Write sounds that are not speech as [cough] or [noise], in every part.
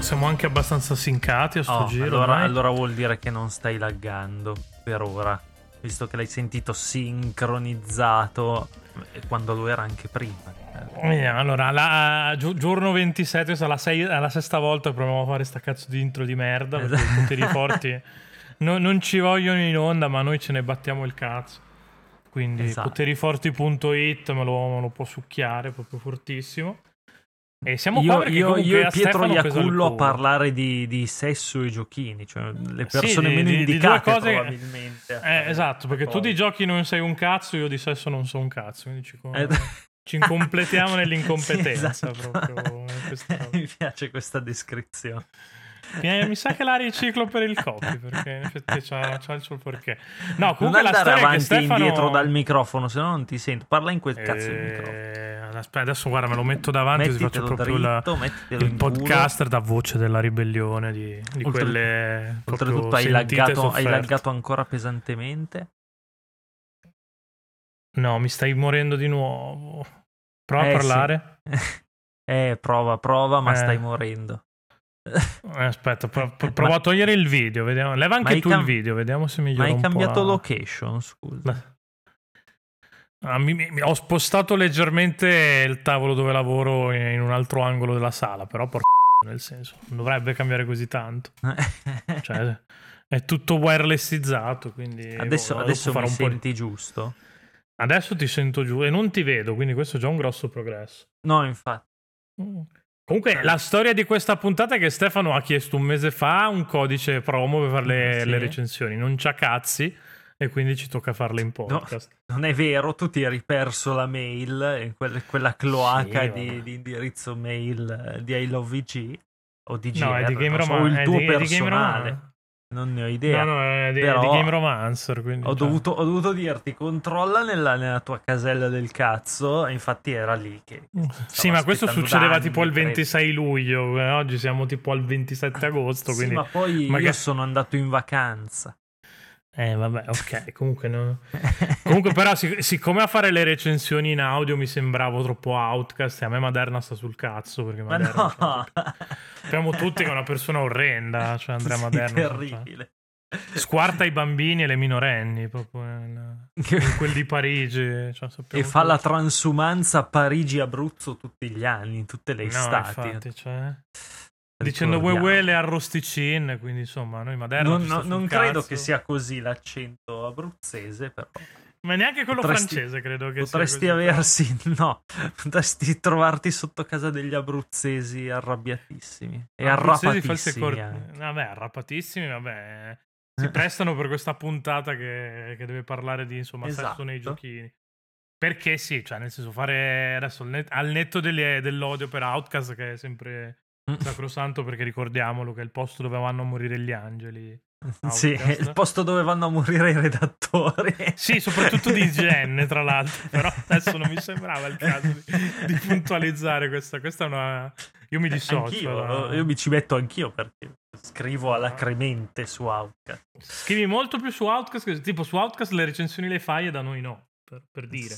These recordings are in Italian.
Siamo anche abbastanza sincati a sto Oh, giro. allora, allora vuol dire che non stai laggando per ora, visto che l'hai sentito sincronizzato eh, quando lo era anche prima. Eh, Allora, la- gi- giorno 27, sarà la, sei- è la sesta volta che proviamo a fare sta cazzo di intro di merda. Perché Esatto. i poteri forti [laughs] no- non ci vogliono in onda, ma noi ce ne battiamo il cazzo. Quindi Esatto. poteriforti.it me lo, me lo può succhiare proprio fortissimo. E siamo Io, qua io- io e Pietro Iacullo a parlare di, di sesso e giochini, cioè le Sì, persone di- meno di- di indicate cose- probabilmente. Eh, esatto, perché tu di giochi non sei un cazzo, io di sesso non so un cazzo. Quindi ci, cose. [laughs] ci completiamo [laughs] nell'incompetenza. Sì, esatto. proprio, eh, [laughs] Mi piace questa descrizione. Mi, mi sa che la riciclo per il copy perché in effetti c'ha, c'ha il suo perché. No, Non comunque la storia è che avanti Stefano... indietro dal microfono, se no non ti sento. Parla in quel cazzo di microfono. Eh, aspetta, adesso guarda, me lo metto davanti così faccio proprio la- dritto, mettitelo il podcaster da voce della ribellione di, di Oltre- quelle Oltretutto hai laggato, hai laggato ancora pesantemente. No, mi stai morendo di nuovo. Prova Eh, a sì. parlare. [laughs] Eh, prova, prova, ma Eh. stai morendo. Eh, aspetta, pro- pro- provo a togliere il video. Vediamo. Leva Ma anche hai tu cam- il video, vediamo se Ma migliora hai un po' cambiato la- location, scusa. Ah, mi- mi- ho spostato leggermente il tavolo dove lavoro in un altro angolo della sala, però por nel senso, non dovrebbe cambiare così tanto. [laughs] Cioè, è tutto wirelessizzato, quindi adesso boh, adesso mi un po' di- senti giusto? Adesso ti sento giù e non ti vedo, quindi questo è già un grosso progresso. No, infatti. Mm. Comunque, la storia di questa puntata è che Stefano ha chiesto un mese fa un codice promo per fare le, Mm, Sì. le recensioni. Non c'ha cazzi e quindi ci tocca farle in podcast. Non è vero, tu ti eri perso la mail, quel- quella cloaca Sì, di, di indirizzo mail eh, di I Love VG o di No, è di GR, Game non so, il tuo di- personale. Non ne ho idea. No, no, è di, è Però di Game Romancer. Quindi, Ho cioè. dovuto, ho dovuto dirti controlla nella, nella tua casella del cazzo e infatti era lì che Mm. Sì, ma questo succedeva tipo il 26 luglio. eh, Oggi siamo tipo al 27 agosto. Sì, quindi... ma poi magari- io sono andato in vacanza Eh, vabbè, ok. Comunque, no. Comunque, però, sic- siccome a fare le recensioni in audio mi sembravo troppo outcast, e a me Maderna sta sul cazzo. Perché ma Maderna. no cioè, sappiamo tutti che è una persona orrenda. Cioè, Andrea [laughs] Sì, Maderna. cioè, terribile squarta i bambini e le minorenni. Proprio in, in [laughs] quel di Parigi. Cioè, e fa la transumanza Parigi-Abruzzo tutti gli anni, tutte le No, estati. infatti, cioè. Dicendo uè Ricordiamo. uè le arrosticine, quindi insomma, noi Maderna. Non, sta non- credo che sia così l'accento abruzzese, però Ma neanche quello Potresti- francese, credo che sia potresti così, però. aversi, [laughs] no, potresti trovarti sotto casa degli abruzzesi arrabbiatissimi e Abruzzesi arrapatissimi cor-. Vabbè, arrapatissimi, vabbè. Si prestano per questa puntata che, che deve parlare di insomma sesso Esatto. nei giochini. Perché sì, cioè nel senso fare adesso al, al netto delle- dell'odio per Outcast che è sempre sacrosanto perché ricordiamolo che è il posto dove vanno a morire gli angeli. [laughs] Sì, Outcast. il posto dove vanno a morire i redattori. Sì, soprattutto di [laughs] IGN, tra l'altro, però adesso non mi sembrava il caso di, di puntualizzare questa. Questa è una... Io mi dissocio. Anch'io, da- io mi ci metto anch'io perché scrivo alacremente su Outcast. Scrivi molto più su Outcast, tipo su Outcast le recensioni le fai e da noi no, per, per dire.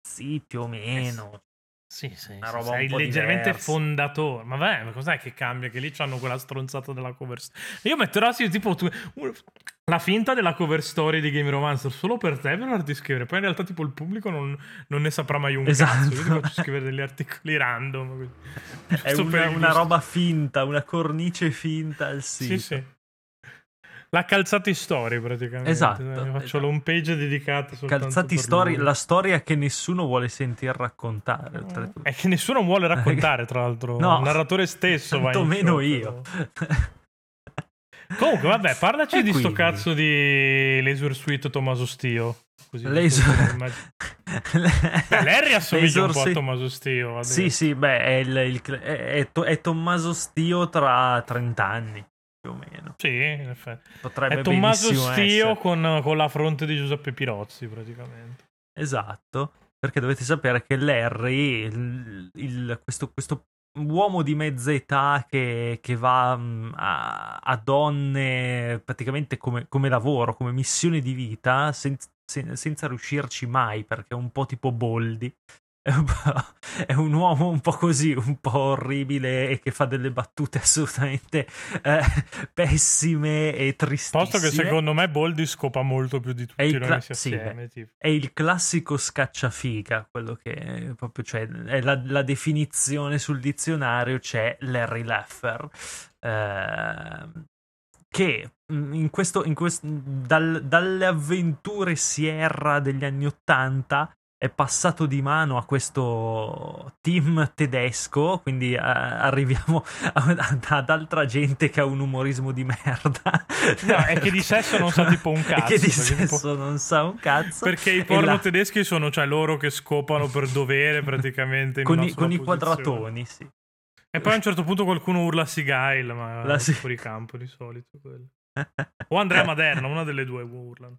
Sì, più o meno. Sì, sì, Una roba sei un po' leggermente diversa. fondatore. Ma beh, ma cos'è che cambia? Che lì c'hanno quella stronzata della cover story. Io metterò sì, tipo tu- la finta della cover story di Game Romancer solo per te per farti scrivere. Poi in realtà tipo il pubblico non, non ne saprà mai un Esatto. cazzo. Io ti faccio scrivere degli articoli random. È una, una roba finta, una cornice finta al sito. Sì, sì. La calzati story praticamente. Esatto, Eh, Faccio esatto. l'home page dedicata soltanto Calzati story, lui. la storia che nessuno vuole sentir raccontare. oltretutto. È che nessuno vuole raccontare, tra l'altro. No, il narratore stesso va in tantomeno sciopero. io. Comunque, vabbè, parlaci E di sto quindi? cazzo di Laser Suite Tommaso Stio. Così Laser- Beh, Larry assomiglia un po' a Laser- Tommaso Stio. va Sì, sì, beh, è, il, il- è, è Tommaso Stio tra 30 anni, più o meno. Sì, in effetti. Potrebbe È Tommaso Stio essere. con, con la fronte di Giuseppe Pirozzi, praticamente. Esatto. perché dovete sapere che Larry, il, il, questo, questo uomo di mezza età che, che va mm, a, a, donne praticamente come, come, lavoro, come missione di vita, sen, sen, senza riuscirci mai, perché è un po' tipo Boldi è un, uomo un po' così, un po' orribile e che fa delle battute assolutamente eh, pessime e tristissime. Posto che secondo me Boldi scopa molto più di tutti è noi cla- assieme. Sì, è il classico scacciafiga, quello che è proprio, cioè, è la, la definizione sul dizionario c'è Larry Laffer. Eh, che mm, in questo, in questo, dal, dalle avventure Sierra degli anni Ottanta è passato di mano a questo team tedesco, quindi uh, arriviamo [laughs] ad altra gente che ha un umorismo di merda. No, è che di sesso non sa [laughs] tipo un cazzo. E che di sesso non sa un cazzo. Perché i porno la... tedeschi sono cioè loro che scopano per dovere praticamente. con, i, con i, quadratoni, sì. E poi a un certo punto qualcuno urla Sigail, ma la... è fuori campo di solito quello. [laughs] O Andrea Maderna, una delle due urlano.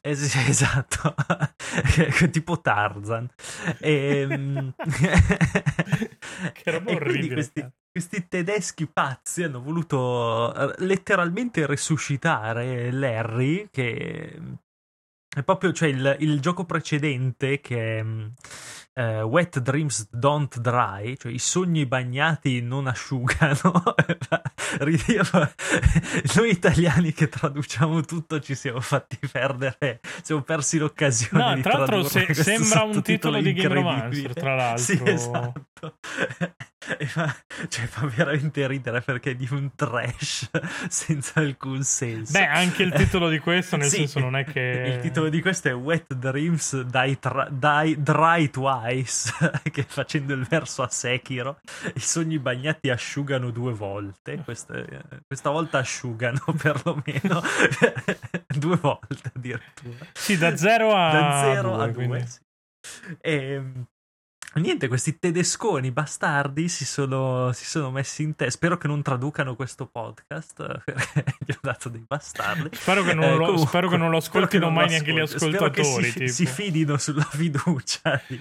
Eh sì, [laughs] esatto, tipo Tarzan. E, ehm, [laughs] che roba orribile. Questi, questi, tedeschi pazzi hanno voluto eh, letteralmente resuscitare Larry, che è proprio cioè, il, il gioco precedente che uh, Wet Dreams Don't Dry, cioè i sogni bagnati non asciugano. [laughs] [laughs] Noi italiani che traduciamo tutto ci siamo fatti perdere, siamo persi l'occasione no, tra l'altro se, sembra un titolo di Game Romancer, tra l'altro. Sì, esatto. [laughs] [laughs] Fa, cioè, fa veramente ridere perché è di un trash [laughs] senza alcun senso. Beh, anche il titolo di questo, nel [laughs] sì, senso, non è che. Il titolo di questo è Wet Dreams Die, tra, die Dry Twice, che facendo il verso a Sekiro, i sogni bagnati asciugano due volte. Questa, questa volta asciugano perlomeno due volte addirittura. Sì, da 0 a da 0 a 2. Sì. E, ehm, Niente, questi tedesconi bastardi si sono, si sono messi in te. Spero che non traducano questo podcast perché [laughs] gli ho dato dei bastardi. Spero che non, eh, lo, comunque, spero che non lo ascoltino mai neanche gli ascoltatori. Si, si, fidino sulla fiducia. Di,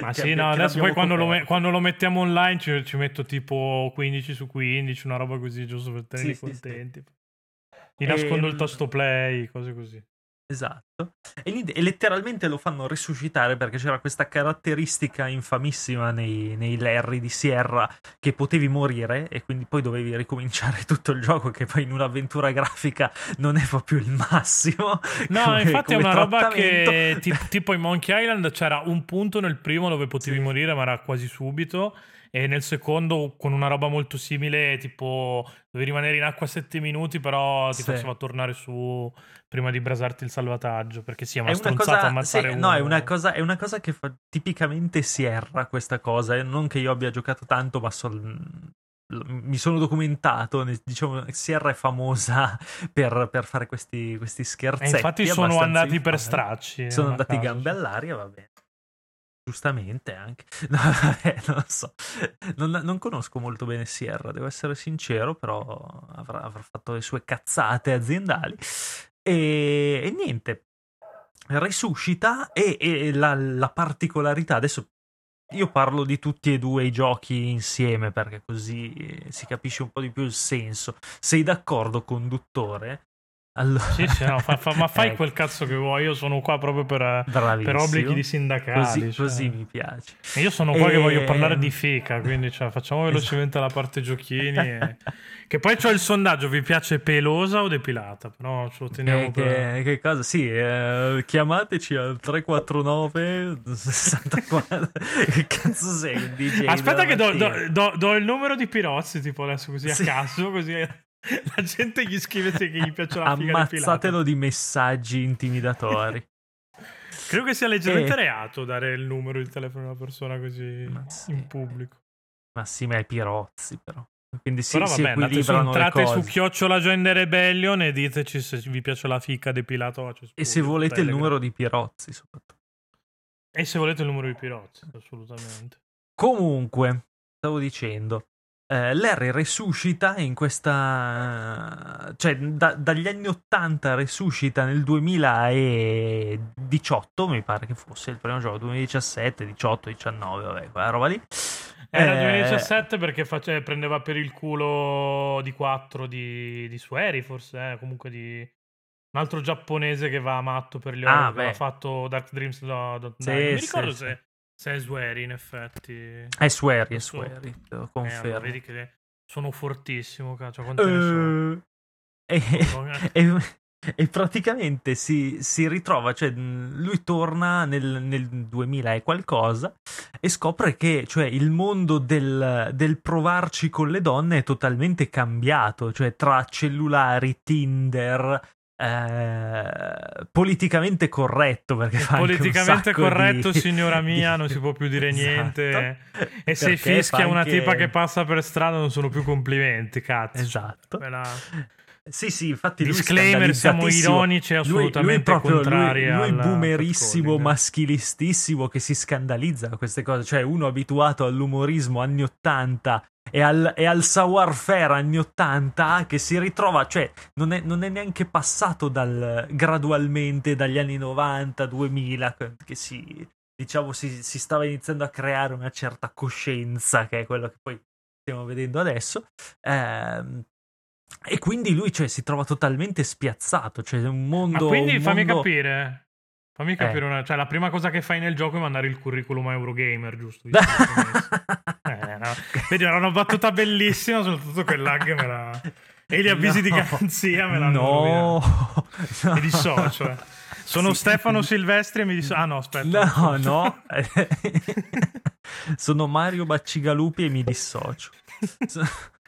Ma sì, no, adesso poi quando lo, quando lo, mettiamo online ci, ci, metto tipo 15 su 15, una roba così, giusto per tenerli sì, contenti. Sì, sì. Gli nascondo il ehm, tasto play, cose così. Esatto. E, e, letteralmente lo fanno risuscitare perché c'era questa caratteristica infamissima nei, nei, Larry di Sierra che potevi morire e quindi poi dovevi ricominciare [laughs] tutto il gioco che poi in un'avventura grafica non è proprio il massimo. No, come, infatti come è una roba che tipo, tipo in Monkey Island c'era un punto nel primo dove potevi sì. morire ma era quasi subito e nel secondo con una roba molto simile, tipo dovevi rimanere in acqua 7 minuti, però ti sì. faceva tornare su prima di brasarti il salvataggio, perché sì, è una, è una cosa, ammazzare sì, No, è una, cosa, è una cosa che fa tipicamente Sierra questa cosa, non che io abbia giocato tanto, ma sol- mi sono documentato, diciamo, Sierra è famosa [laughs] per, per fare questi, questi scherzetti. E infatti sono andati infame. per stracci. Sono andati caso. gambe all'aria, va bene. Giustamente anche. [laughs] No, vabbè, non so. Non, non, conosco molto bene Sierra, devo essere sincero, però avrà, avrà fatto le sue cazzate aziendali. E, e niente, risuscita e, e la, la, particolarità, adesso io parlo di tutti e due i giochi insieme perché così si capisce un po' di più il senso. Sei d'accordo, conduttore? Allora... Sì, sì, no, fa, fa, ma [laughs] fai ecco. quel cazzo che vuoi. Io sono qua proprio per, per obblighi di sindacali. Così, cioè. così mi piace. E io sono qua e... che voglio parlare di feca. Quindi cioè, facciamo velocemente esatto. la parte giochini. E... [laughs] Che poi c'ho il sondaggio: vi piace pelosa o depilata? Però ce lo teniamo che, per. Che, che cosa? Sì, eh, chiamateci al 349 64. [laughs] che cazzo sei? Un DJ Aspetta, che do, do, do, do, il numero di Pirozzi, tipo adesso così a sì. caso, così. [laughs] La gente gli scrive se gli piace la figa Ammazzatelo di messaggi intimidatori. [laughs] Credo che sia leggermente e... reato dare il numero di telefono a una persona così sì. in pubblico. Ma sì, ma è Pirozzi però. Quindi si, però si vabbè, andate su, entrate su chiocciola Gender Rebellion e diteci se vi piace la fica depilato. E se volete Telegram. il numero di Pirozzi soprattutto. E se volete il numero di Pirozzi, assolutamente. Comunque, stavo dicendo, eh, Larry resuscita in questa... cioè da, dagli anni 80 resuscita nel 2018, mi pare che fosse il primo gioco, 2017, 18, 19, vabbè, quella roba lì. Era eh, 2017 perché face, prendeva per il culo di 4 di, di Sueri, forse, eh, comunque di un altro giapponese che va matto per gli ah, che ha fatto Dark Dreams da, da, sì, da non mi ricordo sì, se, se, è Sueri in effetti è Sueri, è te lo confermo eh, vedi che sono fortissimo cazzo, quante uh, sono? [laughs] E, e, e, praticamente si, si, ritrova, cioè lui torna nel, nel, 2000 e qualcosa e scopre che cioè, il mondo del, del, provarci con le donne è totalmente cambiato, cioè tra cellulari, Tinder, eh, politicamente corretto perché fa politicamente corretto [laughs] di... signora mia non si può più dire esatto. niente. [laughs] E se fischia una anche... tipa che passa per strada non sono più complimenti cazzo. Esatto. La... Sì, sì, infatti Disclaimer, siamo ironici e assolutamente lui, lui contrari lui, lui boomerissimo, maschilistissimo che si scandalizza a queste cose, cioè uno abituato all'umorismo anni 80 e al, e al savoir-faire anni 80 che si ritrova, cioè non è, non è neanche passato dal, gradualmente dagli anni 90, 2000, che si, diciamo, si, si stava iniziando a creare una certa coscienza, che è quello che poi stiamo vedendo adesso. Eh, e quindi lui cioè, si trova totalmente spiazzato, cioè un mondo... Ma quindi un fammi mondo... capire, fammi capire eh. una... Cioè la prima cosa che fai nel gioco è mandare il curriculum a Eurogamer, giusto? [laughs] eh, [laughs] no. Vedi, era una battuta bellissima, soprattutto quel lag me la... E gli avvisi no. di garanzia me l'hanno no. no. Mi dissocio, eh. Sono sì. Stefano Silvestri e mi dissocio... Ah no, aspetta. No, no. [laughs] Sono Mario Baccigalupi e mi dissocio. [laughs]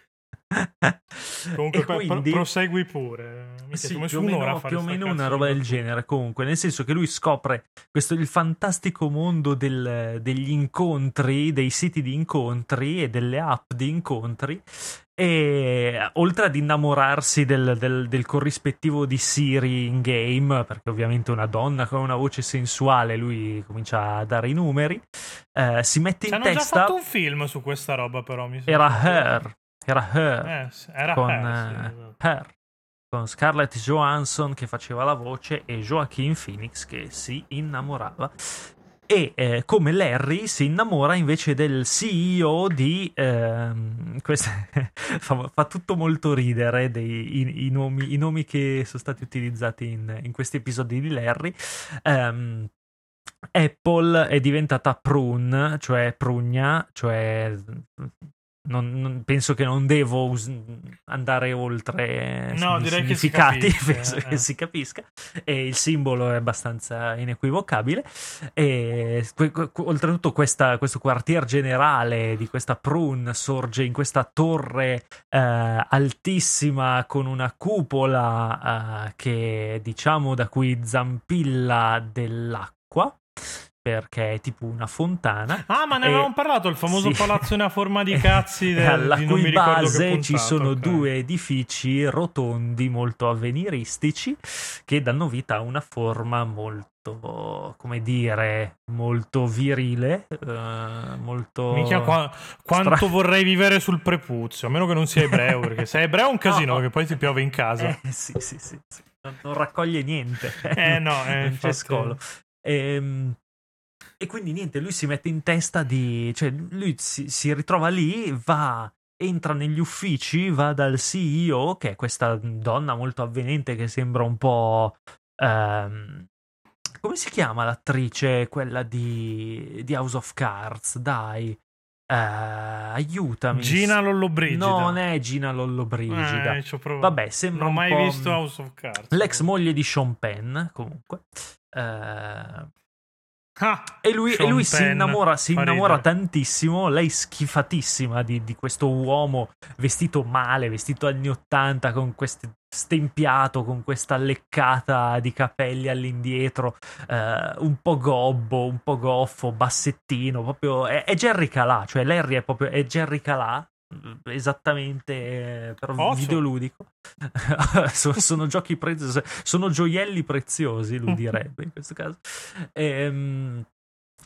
[laughs] Comunque, quindi, prosegui pure. Mi sì, più o meno, più o meno una roba del genere. Comunque, nel senso che lui scopre questo il fantastico mondo del, degli incontri, dei siti di incontri e delle app di incontri. E oltre ad innamorarsi del, del, del, corrispettivo di Siri in game, perché ovviamente una donna con una voce sensuale, lui comincia a dare i numeri, eh, si mette in Ci testa. Hanno già fatto un film su questa roba, però. Mi Era Her, era Her. Eh, era con, Her, sì, eh, esatto. Her. Con Scarlett Johansson che faceva la voce e Joaquin Phoenix che si innamorava. E eh, come Larry si innamora invece del CEO di... Ehm, queste, [laughs] fa, fa, tutto molto ridere dei, i, i, nomi, i, nomi, che sono stati utilizzati in, in questi episodi di Larry. Um, Apple è diventata Prune, cioè prugna, cioè non, non, penso che non devo us- andare oltre no, i significati, che si [laughs] penso eh. che si capisca. E il simbolo è abbastanza inequivocabile. E oltretutto, questa, questo quartier generale di questa Prun sorge in questa torre eh, altissima con una cupola eh, che diciamo da cui zampilla dell'acqua perché è tipo una fontana. Ah, ma ne e... avevamo parlato, il famoso sì. palazzone a forma di cazzi. [laughs] Del, alla di cui base ci sono okay. due edifici rotondi molto avveniristici che danno vita a una forma molto, come dire, molto virile. Uh, molto. Minchia, qua, quanto stra... vorrei vivere sul prepuzio, a meno che non sia ebreo, [laughs] perché se è ebreo è un casino, no. che poi ti piove in casa. Eh, sì, sì, sì. sì. Non, non, raccoglie niente. Eh no, [laughs] eh, non infatti... c'è scolo. Ehm. E quindi niente, lui si mette in testa di... cioè lui si, si ritrova lì, va, entra negli uffici, va dal CEO, che è questa donna molto avvenente che sembra un po'... Um, come si chiama l'attrice, quella di, di House of Cards? Dai. Uh, aiutami. Gina Lollobrigida. No, non è Gina Lollobrigida. Eh, Vabbè, sembra Non ho mai visto House of Cards. L'ex moglie di Sean Penn, comunque. Uh, Ah, e lui, e lui si innamora, si innamora tantissimo, lei schifatissima di, di, questo uomo vestito male, vestito anni 80 con questo stempiato, con questa leccata di capelli all'indietro, eh, un po' gobbo, un po' goffo, bassettino, proprio è, è Jerry Calà, cioè Larry è proprio è Jerry Calà esattamente eh, per un videoludico. [laughs] Sono, sono, giochi preziosi sono gioielli preziosi lui direbbe in questo caso. E, ehm,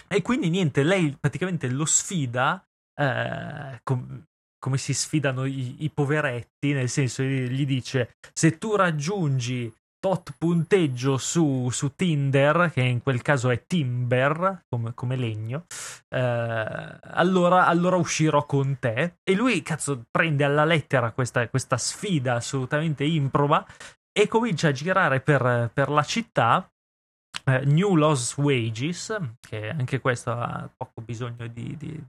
e quindi niente lei praticamente lo sfida eh, com- come si sfidano i, i, poveretti, nel senso gli dice se tu raggiungi tot punteggio su, su Tinder, che in quel caso è Timber, come, come legno, eh, allora, allora, uscirò con te. E lui, cazzo, prende alla lettera questa, questa sfida assolutamente improba e comincia a girare per, per la città Uh, New Lost Wages, che anche questo ha poco bisogno di, di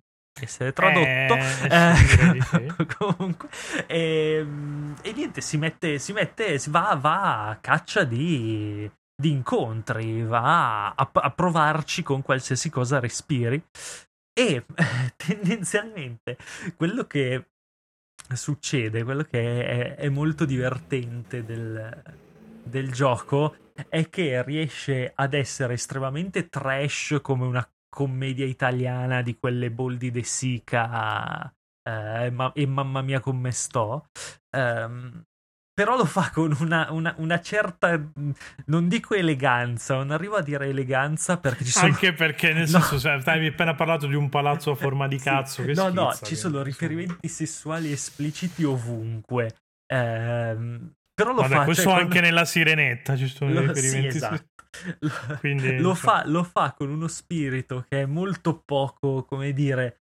essere tradotto. Eh, eh, [laughs] comunque, e, ehm, e, niente, si mette, si mette, si va, va a caccia di, di incontri, va a, a, provarci con qualsiasi cosa respiri. E [laughs] tendenzialmente quello che succede, quello che è, è molto divertente del, del gioco è che riesce ad essere estremamente trash come una commedia italiana di quelle Boldi De Sica eh, ma, e mamma mia come sto. Um, però lo fa con una, una, una, certa, non dico eleganza, non arrivo a dire eleganza perché ci sono... Anche perché nel [laughs] no. senso, hai appena parlato di un palazzo a [laughs] forma di cazzo. Che no, schizza, no, ci sono riferimenti sessuali espliciti ovunque. Eh, però lo Vabbè, fa... Questo cioè, anche con... nella sirenetta ci sono lo, riferimenti. Sì, esatto. Quindi, lo, fa, lo fa con uno spirito che è molto poco, come dire,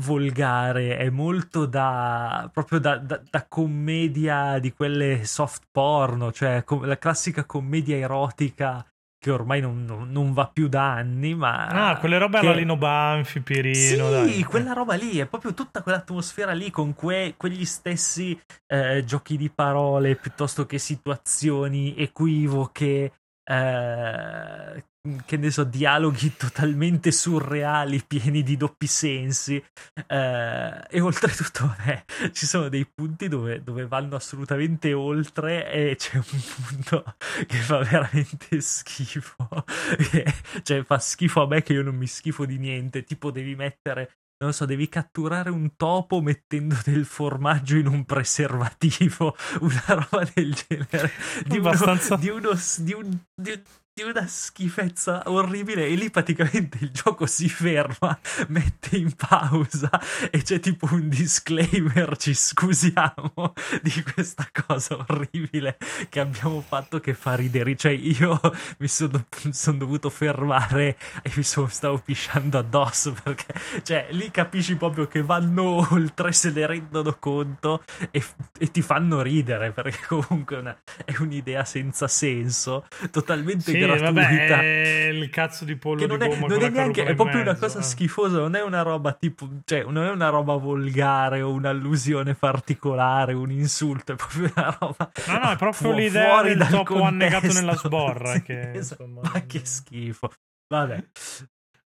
volgare, è molto da proprio da, da, da, commedia di quelle soft porno, cioè com- la classica commedia erotica che ormai non, non, non, va più da anni, ma... Ah, quelle robe che... alla Lino Banfi, Pirino. Sì, dai. quella roba lì, è proprio tutta quell'atmosfera lì con que- quegli stessi eh, giochi di parole piuttosto che situazioni equivoche eh, che ne so, dialoghi totalmente surreali, pieni di doppi sensi. Eh, e oltretutto, vabbè, [laughs] ci sono dei punti dove, dove, vanno assolutamente oltre e c'è un punto che fa veramente schifo. [laughs] cioè, fa schifo a me che io non mi schifo di niente. Tipo, devi mettere non so, devi catturare un topo mettendo del formaggio in un preservativo, [laughs] una roba del genere. [laughs] Di, uno, di, uno, di, un, di, di una schifezza orribile. E lì praticamente il gioco si ferma, [laughs] mette in pausa e c'è tipo un disclaimer, ci scusiamo [laughs] di questa cosa orribile che abbiamo fatto che fa ridere, cioè io [laughs] mi sono son dovuto fermare e mi sono, stavo pisciando addosso perché cioè lì capisci proprio che vanno oltre, se ne rendono conto e, e ti fanno ridere perché comunque una, è un'idea senza senso, totalmente sì gratuita. Vabbè, è il cazzo di pollo che di non è, non è neanche, è proprio una cosa eh. schifosa, non è una roba tipo, cioè, non è una roba volgare o un'allusione particolare, un insulto, è proprio una roba. No, no, è proprio l'idea del topo annegato nella sborra. [laughs] sì, che, esatto. insomma, Ma che schifo. Vabbè.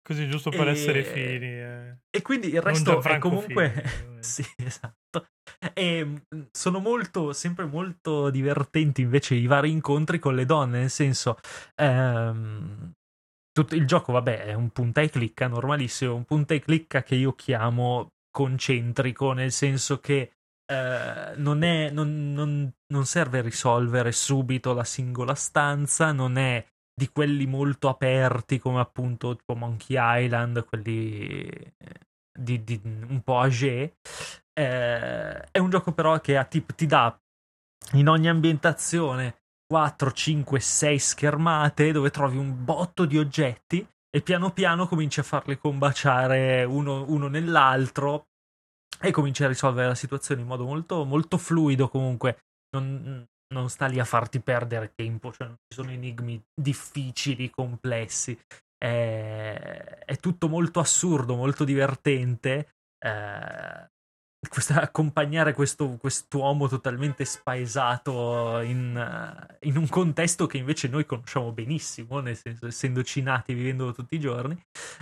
Così giusto per e... essere fini. Eh. E quindi il resto è comunque... Fini, [laughs] sì, esatto. E mm, sono molto, sempre molto divertenti invece i vari incontri con le donne, nel senso... Ehm, tutto il gioco, vabbè, è un punta e clicca normalissimo, un punta e clicca che io chiamo concentrico, nel senso che eh, non, è, non, non, non serve risolvere subito la singola stanza, non è di quelli molto aperti come appunto tipo Monkey Island, quelli eh, di, di un po' age. Eh, è un gioco però che a tip ti dà in ogni ambientazione 4, 5, 6 schermate dove trovi un botto di oggetti e piano piano cominci a farli combaciare uno, uno nell'altro e cominci a risolvere la situazione in modo molto, molto fluido comunque. Non, non sta lì a farti perdere tempo, cioè non ci sono enigmi difficili, complessi. È, tutto molto assurdo, molto divertente. Eh, questa, accompagnare questo uomo totalmente spaesato in, uh, in, un contesto che invece noi conosciamo benissimo, nel senso, essendoci nati e vivendolo tutti i giorni,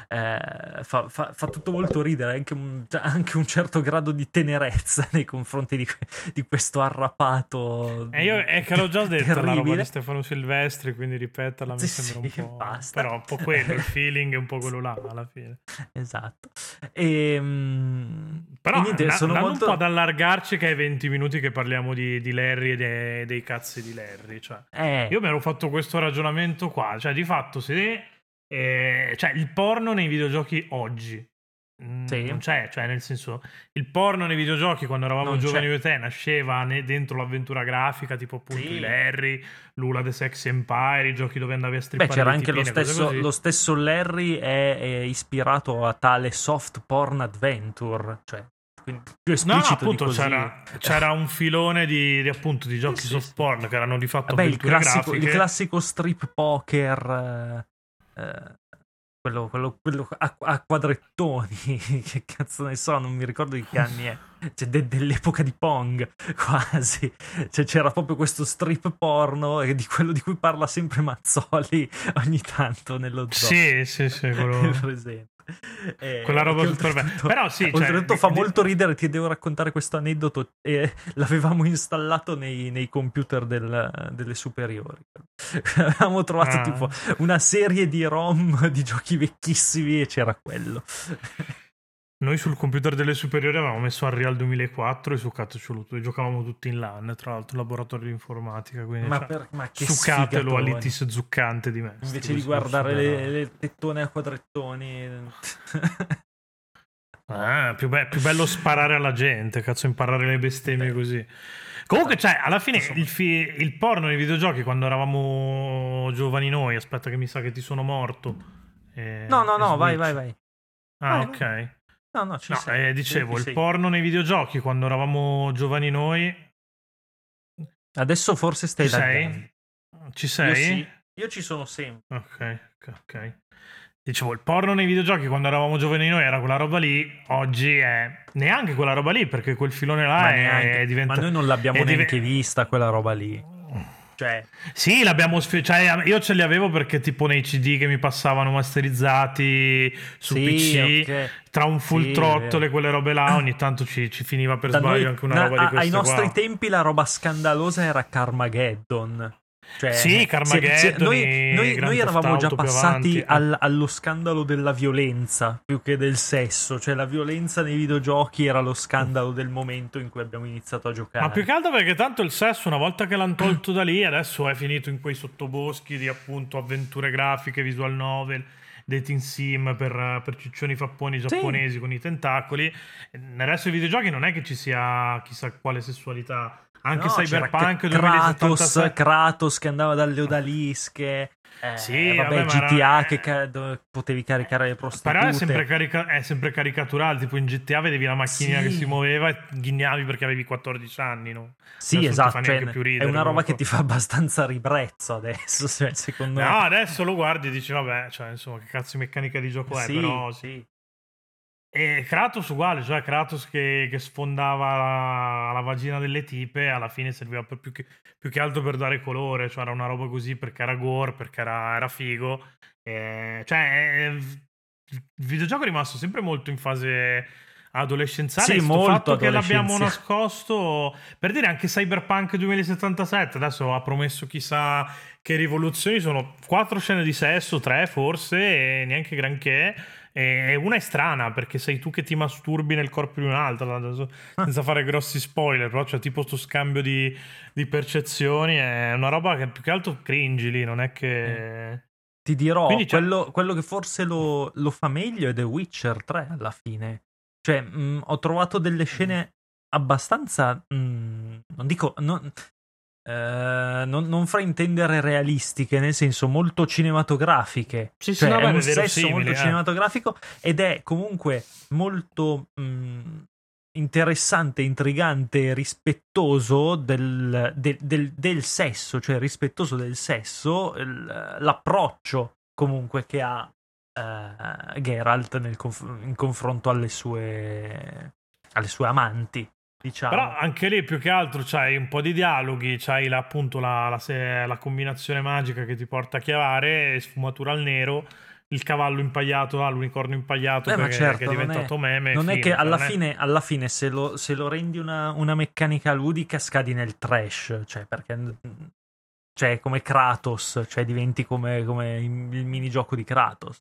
eh, fa, fa, fa, tutto molto ridere, anche un, cioè, anche un, certo grado di tenerezza nei confronti di, di questo arrapato. E io è che l'ho già detto terribile. la roba di Stefano Silvestri, quindi ripeterla mi sì, sembra sì, un po'. Basta. Però un po' quello, il [laughs] feeling è un po' quello là alla fine. Esatto. E, um, Però e niente, sono andando molto... un po' ad allargarci che è 20 minuti che parliamo di, di Larry e dei, dei, cazzi di Larry. Cioè, eh. Io mi ero fatto questo ragionamento qua. Cioè, di fatto, se... Eh, cioè, il porno nei videogiochi oggi mm, Sì. non c'è, cioè nel senso il porno nei videogiochi quando eravamo Non giovani c'è. io e te nasceva ne- dentro l'avventura grafica tipo appunto Sì. i Larry, Lula the Sex Empire, i giochi dove andavi a Beh, strippare c'era le anche lo tipine, cose stesso, lo stesso Larry è, è ispirato a tale soft porn adventure, cioè quindi più No, no, esplicito appunto c'era, c'era un filone di, di, appunto di giochi Sì, soft sì. porn che erano di fatto Vabbè, il classico, il classico strip poker, eh, eh, quello, quello- quello a, a quadrettoni, [laughs] che cazzo ne so, non mi ricordo di che anni è. Cioè, de- dell'epoca di Pong, [laughs] quasi. Cioè, c'era proprio questo strip porno e di quello di cui parla sempre Mazzoli [laughs] ogni tanto nello zoo. Sì, sì, sì, quello- presente. [laughs] Eh, Quella roba super bella. oltretutto- Però sì, cioè, oltretutto di- fa di- molto ridere, ti devo raccontare questo aneddoto. eh, [laughs] l'avevamo installato nei, nei computer del- delle superiori. [laughs] Avevamo trovato Ah. tipo una serie di ROM di giochi vecchissimi e c'era quello. Noi sul computer delle superiori avevamo messo Unreal 2004 e succato cioluto e giocavamo tutti in LAN, tra l'altro, laboratorio di informatica. Quindi, Ma, cioè, per, ma che succatelo sfigatoni. all'Itis zuccante di me. Invece di guardare le, le tettone a quadrettoni. [laughs] Ah, più, be- più bello sparare alla gente, cazzo, imparare le bestemmie così. Comunque, cioè, alla fine il, fi- il porno nei videogiochi quando eravamo giovani noi, aspetta che mi sa che ti sono morto. Eh, No, no, no, vai, switch. vai, vai. Ah, Vai, ok. No, no, ci No, sei. eh, dicevo, Ci il sei. porno nei videogiochi quando eravamo giovani noi. Adesso forse stai Ci sei? Ci Io sei? sì. Io ci sono sempre. Ok, ok. Dicevo, il porno nei videogiochi quando eravamo giovani noi era quella roba lì, oggi è neanche quella roba lì perché quel filone là Ma, è, neanche- è diventato... ma noi non l'abbiamo neanche vista quella roba lì. Cioè, Sì, l'abbiamo sfi- cioè, io ce li avevo perché tipo nei CD che mi passavano masterizzati su sì, PC, ok. tra un full Sì, throttle e quelle robe là, [clears throat] ogni tanto ci, ci finiva per Da sbaglio noi- anche una na- roba di a- queste ai nostri qua. tempi la roba scandalosa era Carmageddon. Cioè, Sì, Carmageddon, se- noi, noi- noi eravamo già passati al- allo scandalo della violenza più che del sesso. Cioè, la violenza nei videogiochi era lo scandalo del momento in cui abbiamo iniziato a giocare. Ma più che altro perché tanto il sesso, una volta che l'hanno tolto da lì, adesso è finito in quei sottoboschi di appunto avventure grafiche, visual novel, dating sim per, per ciccioni fapponi giapponesi con i tentacoli. Nel resto dei videogiochi non è che ci sia chissà quale sessualità. Anche No, Cyberpunk Kratos, 2077. Kratos che andava dalle odalische. Eh, Sì, vabbè, vabbè, GTA era- che ca- dove potevi caricare le prostitute. Però è sempre, carica- è sempre caricaturale, tipo in GTA vedevi la macchinina Sì. che si muoveva e ghinnavi perché avevi 14 anni, no? Sì, Adesso esatto. cioè, ridere, è una roba che comunque. ti fa abbastanza ribrezzo adesso. [laughs] cioè, secondo No, me. adesso lo guardi e dici, vabbè, cioè, insomma, che cazzo di meccanica di gioco è, sì, però... sì. E Kratos uguale, cioè Kratos che, che sfondava la, la vagina delle tipe, alla fine serviva più, che, più che altro per dare colore, cioè era una roba così perché era gore, perché era, era figo. Eh, cioè, il videogioco è rimasto sempre molto in fase adolescenziale. Sì, molto fatto che l'abbiamo nascosto, per dire anche Cyberpunk 2077, adesso ha promesso chissà che rivoluzioni, sono quattro scene di sesso, tre forse, e neanche granché. E una è strana perché sei tu che ti masturbi nel corpo di un'altra, adesso, senza fare grossi spoiler, però c'è tipo sto scambio di, di percezioni, è una roba che più che altro cringi lì, non è che... Ti dirò, quello, quello che forse lo, lo fa meglio è The Witcher 3 alla fine. Cioè, mh, ho trovato delle scene abbastanza... mh, non dico... non- eh, non, non fraintendere realistiche, nel senso molto cinematografiche. Sì, cioè, è un sesso molto eh. cinematografico ed è comunque molto mh, interessante, intrigante, e rispettoso del, del- del- del sesso, cioè rispettoso del sesso, l'approccio comunque che ha eh, Geralt conf- in confronto alle sue, alle sue amanti. Diciamo. Però anche lì più che altro c'hai un po' di dialoghi, c'hai la- appunto la, la la combinazione magica che ti porta a chiavare, sfumatura al nero, il cavallo impagliato, là, l'unicorno impagliato Eh, ma perché, certo, che è non è- diventato meme. non è fine, che cioè, alla non è- fine, alla fine se, lo, se lo rendi una, una meccanica ludica scadi nel trash, cioè perché cioè come Kratos, cioè diventi come, come il minigioco di Kratos.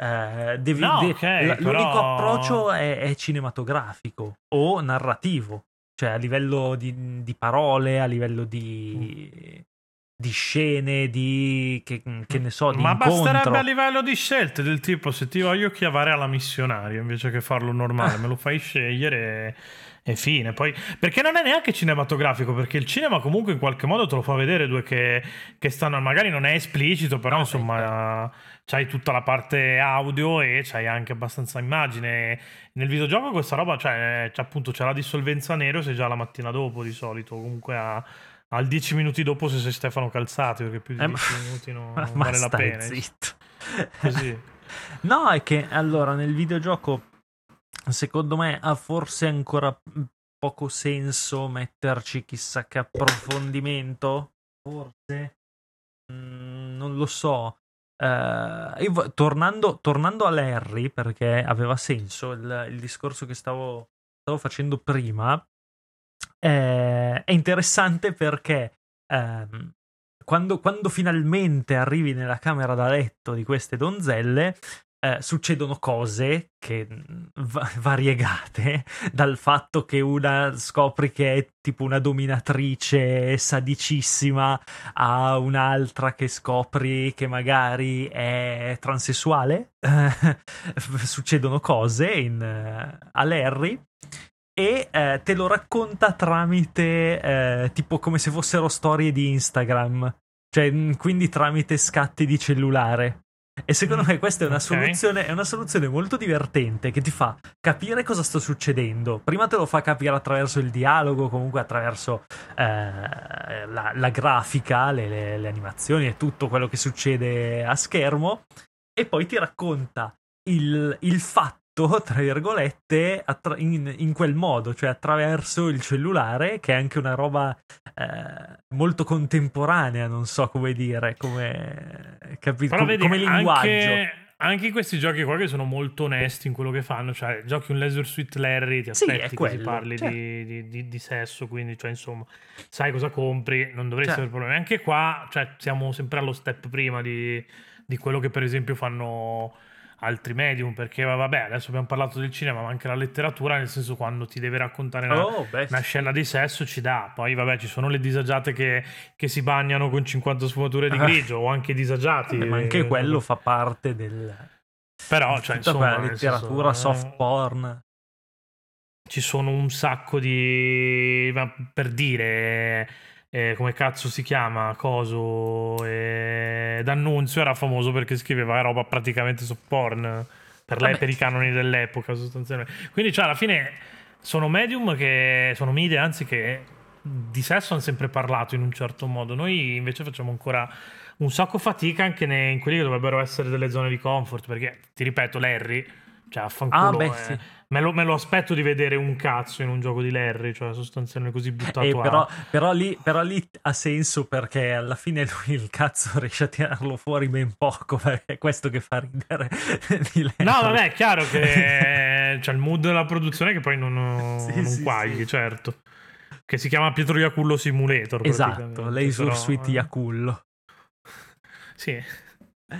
Eh, devi- No, de- ok, l- l'unico però- approccio è, è cinematografico o narrativo, cioè a livello di, di parole, a livello di, di scene, di che, che ne so, di Ma incontro. basterebbe a livello di scelte del tipo se ti voglio chiavare alla missionaria invece che farlo normale, [laughs] me lo fai scegliere e, e fine. Poi, perché non è neanche cinematografico, perché il cinema comunque in qualche modo te lo fa vedere due che, che stanno, magari non è esplicito, però No, insomma beh, c'hai tutta la parte audio e c'hai anche abbastanza immagine. Nel videogioco questa roba, cioè, c'è appunto c'è la dissolvenza nero se già la mattina dopo di solito, comunque a, al 10 minuti dopo se sei Stefano Calzati, perché più di Eh, 10 ma- minuti non, non [laughs] vale la pena. zitto. Così. [laughs] No, è che allora nel videogioco secondo me ha forse ancora poco senso metterci chissà che approfondimento. Forse Mm, non lo so. Eh, io tornando, tornando a Larry, perché aveva senso il, il discorso che stavo, stavo facendo prima, eh, è interessante perché ehm, quando, quando finalmente arrivi nella camera da letto di queste donzelle, eh, succedono cose che mm, va- [laughs] variegate dal fatto che una scopri che è tipo una dominatrice sadicissima a un'altra che scopri che magari è transessuale. [laughs] Succedono cose in, eh, a Larry e eh, te lo racconta tramite eh, tipo come se fossero storie di Instagram. Cioè mm, quindi tramite scatti di cellulare e secondo me questa è una, ok. soluzione, è una soluzione molto divertente che ti fa capire cosa sta succedendo. Prima te lo fa capire attraverso il dialogo, comunque attraverso eh, la, la grafica, le, le- le animazioni e tutto quello che succede a schermo, e poi ti racconta il, il fatto, tra virgolette, attra- in, in quel modo, cioè attraverso il cellulare, che è anche una roba eh, molto contemporanea, non so come dire, come, capito? Però vedi, come linguaggio. anche, anche questi giochi qua che sono molto onesti in quello che fanno, cioè giochi un Laser Suite Larry, ti Sì, è aspetti che si quello, parli certo. di, di- di- di sesso, quindi cioè insomma sai cosa compri, non dovresti Certo. avere problemi. Anche qua cioè, siamo sempre allo step prima di, di quello che per esempio fanno altri medium, perché vabbè adesso abbiamo parlato del cinema, ma anche la letteratura, nel senso quando ti deve raccontare una, Oh, una scena di sesso ci dà. Poi, vabbè, ci sono le disagiate che, che si bagnano con 50 sfumature di Ah. grigio, o anche disagiati. Ma anche eh, quello fa parte del Però, cioè, insomma, nel letteratura senso, eh, soft porn. Ci sono un sacco di. Per dire. Eh, come cazzo si chiama? Coso. Eh, D'Annunzio era famoso perché scriveva roba praticamente soft porn. Per, lei, per i canoni dell'epoca, sostanzialmente. Quindi, cioè, alla fine sono medium che. Sono media, anzi, che di sesso hanno sempre parlato in un certo modo. Noi invece facciamo ancora un sacco fatica anche in quelli che dovrebbero essere delle zone di comfort. Perché, ti ripeto, Larry, cioè, affanculo. Ah, beh, eh, sì. Me, lo, me lo aspetto di vedere un cazzo in un gioco di Larry, cioè sostanzialmente così buttato Eh, però, però lì, però lì ha senso perché alla fine lui il cazzo riesce a tirarlo fuori ben poco perché è questo che fa ridere [laughs] di Larry. No, vabbè, è chiaro che [laughs] c'è il mood della produzione che poi non, Sì, non sì, quagli, sì. certo. Che si chiama Pietro Iacullo Simulator. Esatto, Laser però, Suite Yakullo. Sì,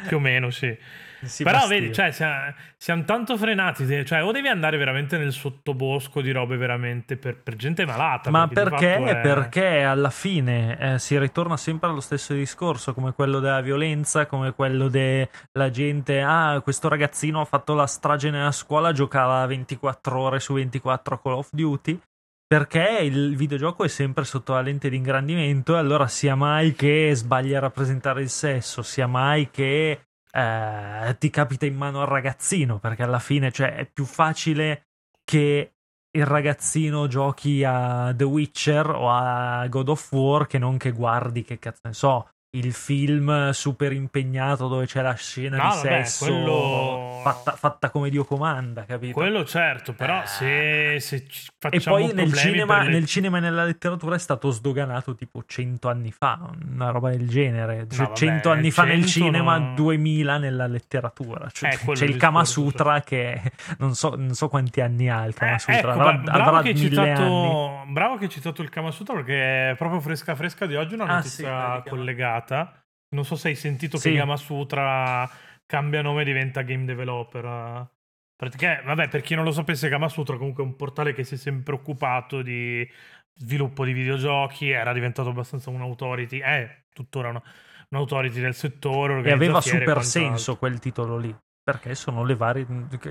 più o meno sì. Sì, Però bastio. vedi, cioè, sia- siamo tanto frenati. Cioè, o devi andare veramente nel sottobosco di robe veramente per, per gente malata. Ma perché? è- Perché alla fine eh, si ritorna sempre allo stesso discorso, come quello della violenza, come quello della gente, ah, questo ragazzino ha fatto la strage nella scuola, giocava 24 ore su 24 a Call of Duty. Perché il videogioco è sempre sotto la lente di ingrandimento e allora sia mai che sbagli a rappresentare il sesso, sia mai che eh, ti capita in mano al ragazzino, perché alla fine cioè, è più facile che il ragazzino giochi a The Witcher o a God of War che non che guardi che cazzo ne so il film super impegnato dove c'è la scena No, di vabbè, sesso. quello- fatta, fatta come Dio comanda capito Quello certo, però Eh. se, se ci e facciamo poi nel cinema, le- nel cinema e nella letteratura è stato sdoganato tipo 100 anni fa, una roba del genere. Cioè, vabbè, 100 anni fa nel 100 cinema, no. 2000 nella letteratura. Cioè, Eh, c'è il Kama Sutra che [laughs] non so, non so quanti anni ha il Kama Eh, Sutra, ecco, avrà, bra- bravo, avrà che citato, bravo che hai citato il Kama Sutra perché è proprio fresca fresca di oggi una Ah, sì, notizia dai, Kama- collegata. Non so se hai sentito Sì. che Kama Sutra cambia nome e diventa game developer. Perché, vabbè, per chi non lo sapesse, Kama Sutra comunque è un portale che si è sempre occupato di sviluppo di videogiochi, era diventato abbastanza un'autority, è tuttora una, un'autority del settore. E aveva super senso quel titolo lì. Perché sono le varie,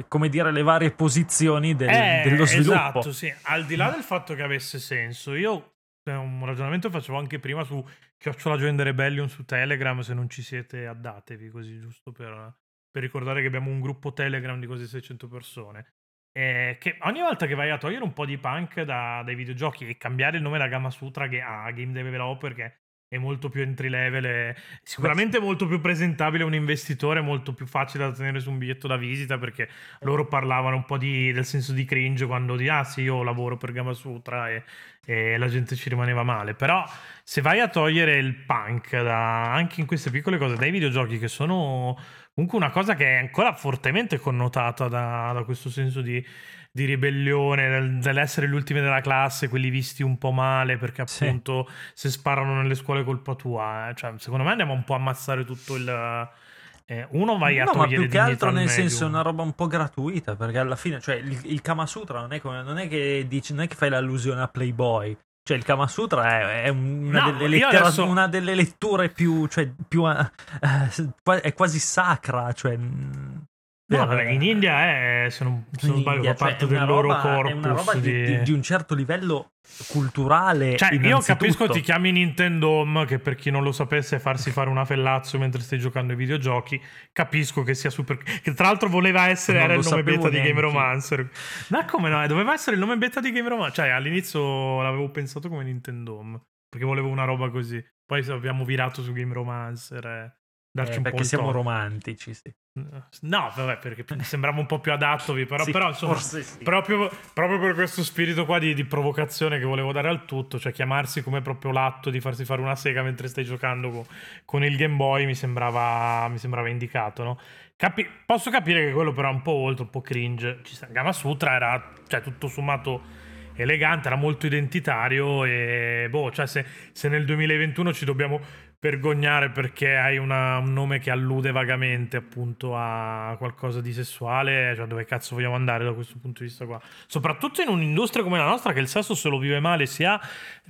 come dire, le varie posizioni del, eh, dello sviluppo. Esatto, sì. Al di là del fatto che avesse senso, io un ragionamento facevo anche prima su Chiocciola Join Rebellion su Telegram, se non ci siete addatevi così, giusto per, per ricordare che abbiamo un gruppo Telegram di quasi 600 persone. Eh, che ogni volta che vai a togliere un po' di punk da, dai videogiochi e cambiare il nome da Gamma Sutra a Game Developer, che è molto più entry level, è sicuramente molto più presentabile a un investitore, molto più facile da tenere su un biglietto da visita perché loro parlavano un po' di, del senso di cringe quando di ah sì io lavoro per Gamma Sutra e, e la gente ci rimaneva male, però se vai a togliere il punk da, anche in queste piccole cose dai videogiochi che sono comunque una cosa che è ancora fortemente connotata da, da questo senso di di ribellione, del, dell'essere gli ultimi della classe, quelli visti un po' male perché appunto sì. se sparano nelle scuole colpa tua. Eh. Cioè, secondo me andiamo un po' a ammazzare tutto il... Eh, uno vai a no, togliere ma più che altro nel medium. senso è una roba un po' gratuita perché alla fine cioè il, il Kama Sutra non è, come, non è che dici non è che fai l'allusione a Playboy cioè il Kama Sutra è, è una, no, delle lettera, adesso... una, delle letture più, cioè, più uh, è quasi sacra cioè No, vabbè, in India è, se non, se non sbaglio, fa cioè, parte del loro roba, corpus. È una roba di... Di, di, un certo livello culturale. Cioè, io capisco ti chiami Nintendo Home, che per chi non lo sapesse è farsi fare una fellazzo mentre stai giocando ai videogiochi. Capisco che sia super. Che tra l'altro voleva essere era il nome beta neanche. di Game Romancer. Ma come no? Doveva essere il nome beta di Game Romancer. Cioè, all'inizio l'avevo pensato come Nintendo Home. Perché volevo una roba così. Poi abbiamo virato su Game Romancer. Darci eh, un perché po' siamo romantici, sì. No, vabbè, perché sembrava un po' più adattovi, però, sì, però insomma, sì. proprio, proprio, per questo spirito qua di, di, provocazione che volevo dare al tutto, cioè chiamarsi come proprio l'atto di farsi fare una sega mentre stai giocando con, con il Game Boy mi sembrava, mi sembrava indicato, no? Capi- posso capire che quello però è un po' oltre, un po' cringe. Ci sta, Gamma Sutra era, cioè, tutto sommato elegante, era molto identitario e boh, cioè se, se nel 2021 ci dobbiamo vergognare perché hai una, un nome che allude vagamente appunto a qualcosa di sessuale, cioè dove cazzo vogliamo andare da questo punto di vista qua? Soprattutto in un'industria come la nostra che il sesso se lo vive male sia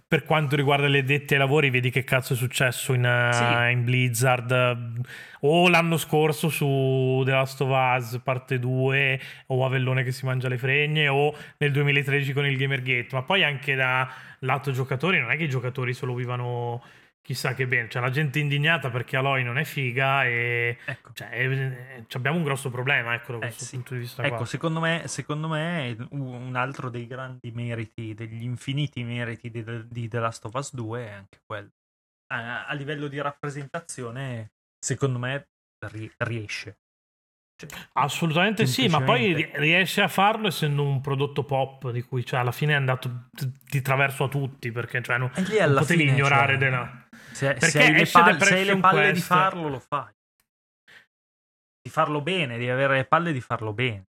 per quanto riguarda le dette ai lavori, vedi che cazzo è successo in, sì. uh, in Blizzard o l'anno scorso su The Last of Us parte 2 o Avellone che si mangia le fregne o nel 2013 con il Gamergate, ma poi anche da lato giocatori non è che i giocatori se lo vivano chissà che bene. C'è la gente indignata perché Aloy non è figa e ecco. cioè, eh, abbiamo un grosso problema ecco, da eh, questo eh, sì. punto di vista. Ecco, secondo me, secondo me un altro dei grandi meriti, degli infiniti meriti di, di The Last of Us 2 è anche quello. A, a livello di rappresentazione, secondo me riesce. Cioè, Assolutamente sì, ma poi riesce a farlo essendo un prodotto pop di cui cioè, alla fine è andato di traverso a tutti perché cioè, non, non potevi fine, ignorare cioè, della... se, perché se hai le palle, se hai le palle Quest... di farlo lo fai. Di farlo bene, di avere le palle di farlo bene.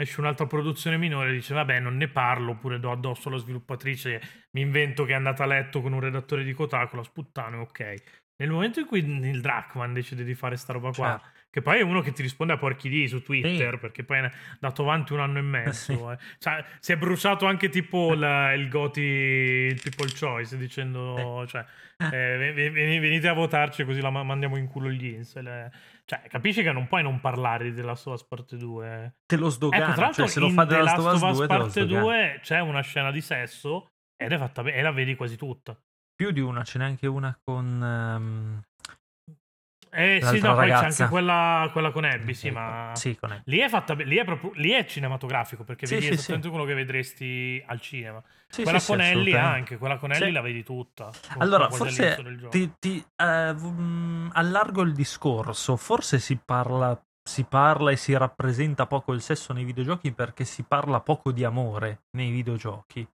Esce un'altra produzione minore dice vabbè non ne parlo oppure do addosso alla sviluppatrice mi invento che è andata a letto con un redattore di Kotaku la sputtano ok. Nel momento in cui il Drachman decide di fare sta roba qua certo che poi è uno che ti risponde a porchi di su Twitter, sì. perché poi è dato avanti un anno e mezzo. [laughs] Eh. Cioè, si è bruciato anche tipo la, il Goti, il People Choice, dicendo, cioè, eh, venite a votarci così la mandiamo in culo gli incel. Eh. Cioè, capisci che non puoi non parlare della sua parte 2. Te lo sdogana, ecco, tra l'altro, cioè, se lo fa della Last of Us 2, parte 2 c'è una scena di sesso ed è fatta bene, e la vedi quasi tutta. Più di una, ce n'è anche una con... Um eh sì, no, poi c'è anche quella, quella con Abby, sì, ma sì, con Abby. Lì è fatta lì è proprio lì è cinematografico perché sì, vedi sì, esattamente quello che vedresti al cinema. quella con Ellie anche, quella con Ellie la vedi tutta. Allora, forse ti, ti uh, allargo il discorso, forse si parla si parla e si rappresenta poco il sesso nei videogiochi perché si parla poco di amore nei videogiochi.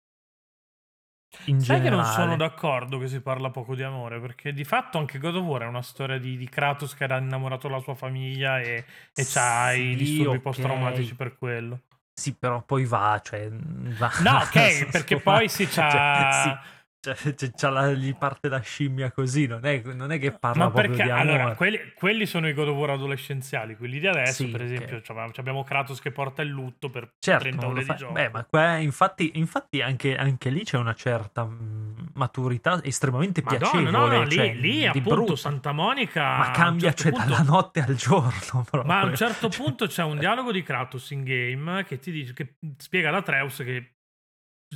In Sai generale. che non sono d'accordo che si parla poco di amore, perché di fatto anche God of War è una storia di, di Kratos che era innamorato della sua famiglia e, e sì, c'ha i disturbi okay. post-traumatici per quello. Sì, però poi va, cioè... Va, no, ok, [laughs] perché poi si c'ha... Cioè, sì cioè, c'è la, gli parte la scimmia così, non è, non è che parla Ma proprio perché allora, quelli, quelli sono i God of War adolescenziali, quelli di adesso, Sì, per esempio, cioè, abbiamo Kratos che porta il lutto per Certo, 30 non ore fa- di gioco. Beh, ma qua, infatti, infatti anche, anche lì c'è una certa mh, maturità estremamente Madonna, piacevole. no, no, lì, cioè, lì di appunto brutto. Santa Monica Ma cambia certo cioè, punto- dalla notte al giorno. Proprio. Ma a un certo [laughs] punto c'è un dialogo di Kratos in game che ti dice che spiega ad Atreus che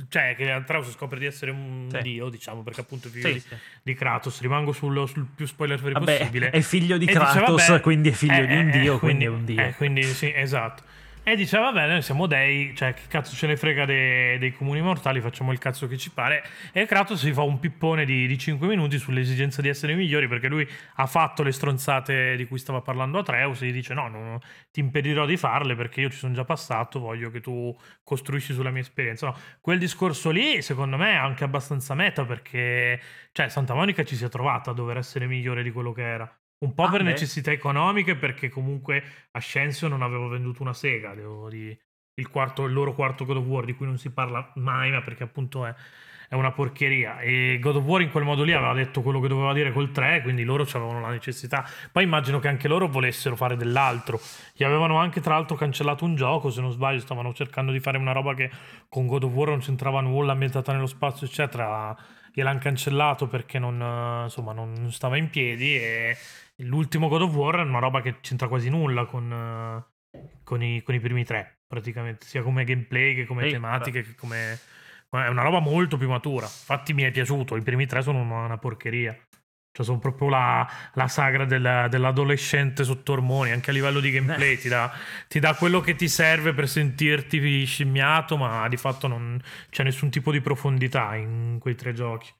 cioè che Atreus scopre di essere un Sì. dio, diciamo, perché appunto è figlio Sì, di, sì. di Kratos. Rimango sul, sul più spoiler possibile. è figlio di E dice, Kratos, vabbè, quindi è figlio eh, di un eh, dio, eh, quindi è un dio. eh, quindi sì, esatto. E dice, vabbè, noi siamo dei, cioè che cazzo ce ne frega dei, dei comuni mortali, facciamo il cazzo che ci pare. E Kratos si fa un pippone di, di 5 minuti sull'esigenza di essere migliori, perché lui ha fatto le stronzate di cui stava parlando Atreus e gli dice, no, no, no, ti impedirò di farle perché io ci sono già passato, voglio che tu costruisci sulla mia esperienza. No, quel discorso lì, secondo me, è anche abbastanza meta, perché, cioè, Santa Monica ci si è trovata a dover essere migliore di quello che era. Un po' Ah, per beh. necessità economiche, perché comunque Ascension non avevo venduto una sega. Devo di, il, quarto, il loro quarto God of War, di cui non si parla mai, ma perché appunto è, è una porcheria. E God of War in quel modo lì aveva detto quello che doveva dire col 3, quindi loro avevano la necessità. Poi immagino che anche loro volessero fare dell'altro. Gli avevano anche, tra l'altro, cancellato un gioco. Se non sbaglio, stavano cercando di fare una roba che con God of War non c'entrava nulla, ambientata nello spazio, eccetera. Gliel'hanno cancellato perché non, insomma, non non stava in piedi. E l'ultimo God of War è una roba che c'entra quasi nulla con, eh, con, i, con i primi tre, praticamente, sia come gameplay che come Sì, tematiche che come. È una roba molto più matura. Infatti, mi è piaciuto. I primi tre sono una, una porcheria. Cioè, sono proprio la, la sagra del- dell'adolescente sotto ormoni. Anche a livello di gameplay ti dà, ti dà quello che ti serve per sentirti scimmiato, ma di fatto non c'è nessun tipo di profondità in quei tre giochi.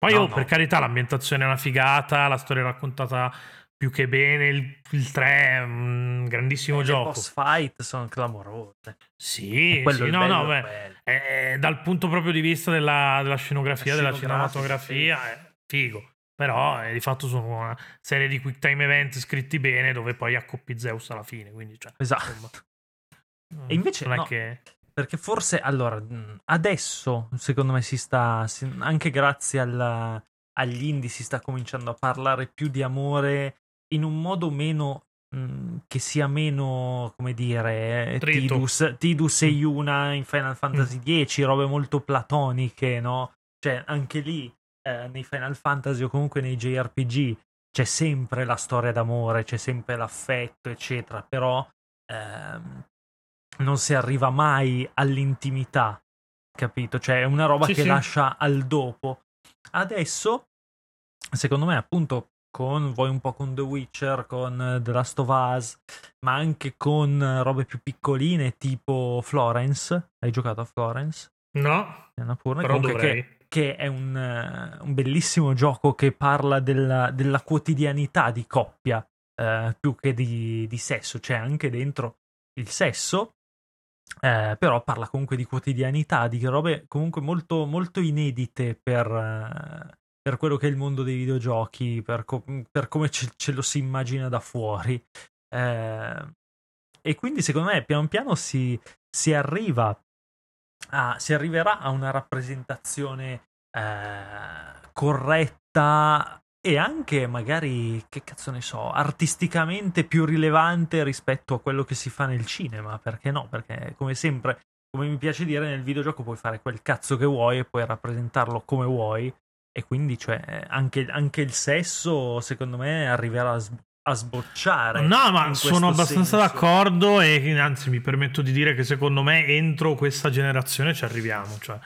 Poi, No, oh, no. per carità, l'ambientazione è una figata, la storia è raccontata più che bene. Il, il 3 è un grandissimo Le gioco. boss fight sono clamorose. Sì, E sì, è no, no, è beh, quello. eh, dal punto proprio di vista della, della scenografia, La della cinematografia, è figo. Però eh, di fatto sono una serie di quick time event scritti bene dove poi accoppi Zeus alla fine. Quindi, cioè, Esatto. insomma, E invece non è no. che. Perché forse, allora, adesso secondo me si sta, anche grazie alla- agli indie, si sta cominciando a parlare più di amore in un modo meno, che sia meno, come dire, eh, Trito. Tidus, Tidus e Yuna in Final Fantasy X, robe molto platoniche, no? Cioè, anche lì, eh, nei Final Fantasy o comunque nei JRPG, c'è sempre la storia d'amore, c'è sempre l'affetto, eccetera, però... ehm, non si arriva mai all'intimità, capito? Cioè è una roba Sì, che sì. lascia al dopo. Adesso, secondo me, appunto, con voi un po' con The Witcher, con eh, The Last of Us, ma anche con eh, robe più piccoline tipo Florence. Hai giocato a Florence? No, È una purna, però che, che è un, eh, un bellissimo gioco che parla della, della quotidianità di coppia eh, più che di, di sesso. C'è anche dentro il sesso, eh, però parla comunque di quotidianità, di robe comunque molto, molto inedite per, eh, per quello che è il mondo dei videogiochi, per, co- per come ce, ce lo si immagina da fuori. Eh, e quindi secondo me piano piano si, si arriva a, si arriverà a una rappresentazione eh, corretta e anche magari, che cazzo ne so, artisticamente più rilevante rispetto a quello che si fa nel cinema. Perché no? Perché come sempre, come mi piace dire, nel videogioco puoi fare quel cazzo che vuoi e puoi rappresentarlo come vuoi. E quindi, cioè, anche, anche il sesso, secondo me, arriverà a, s- a sbocciare. No, ma sono abbastanza senso. d'accordo e anzi mi permetto di dire che secondo me entro questa generazione ci arriviamo. Cioè,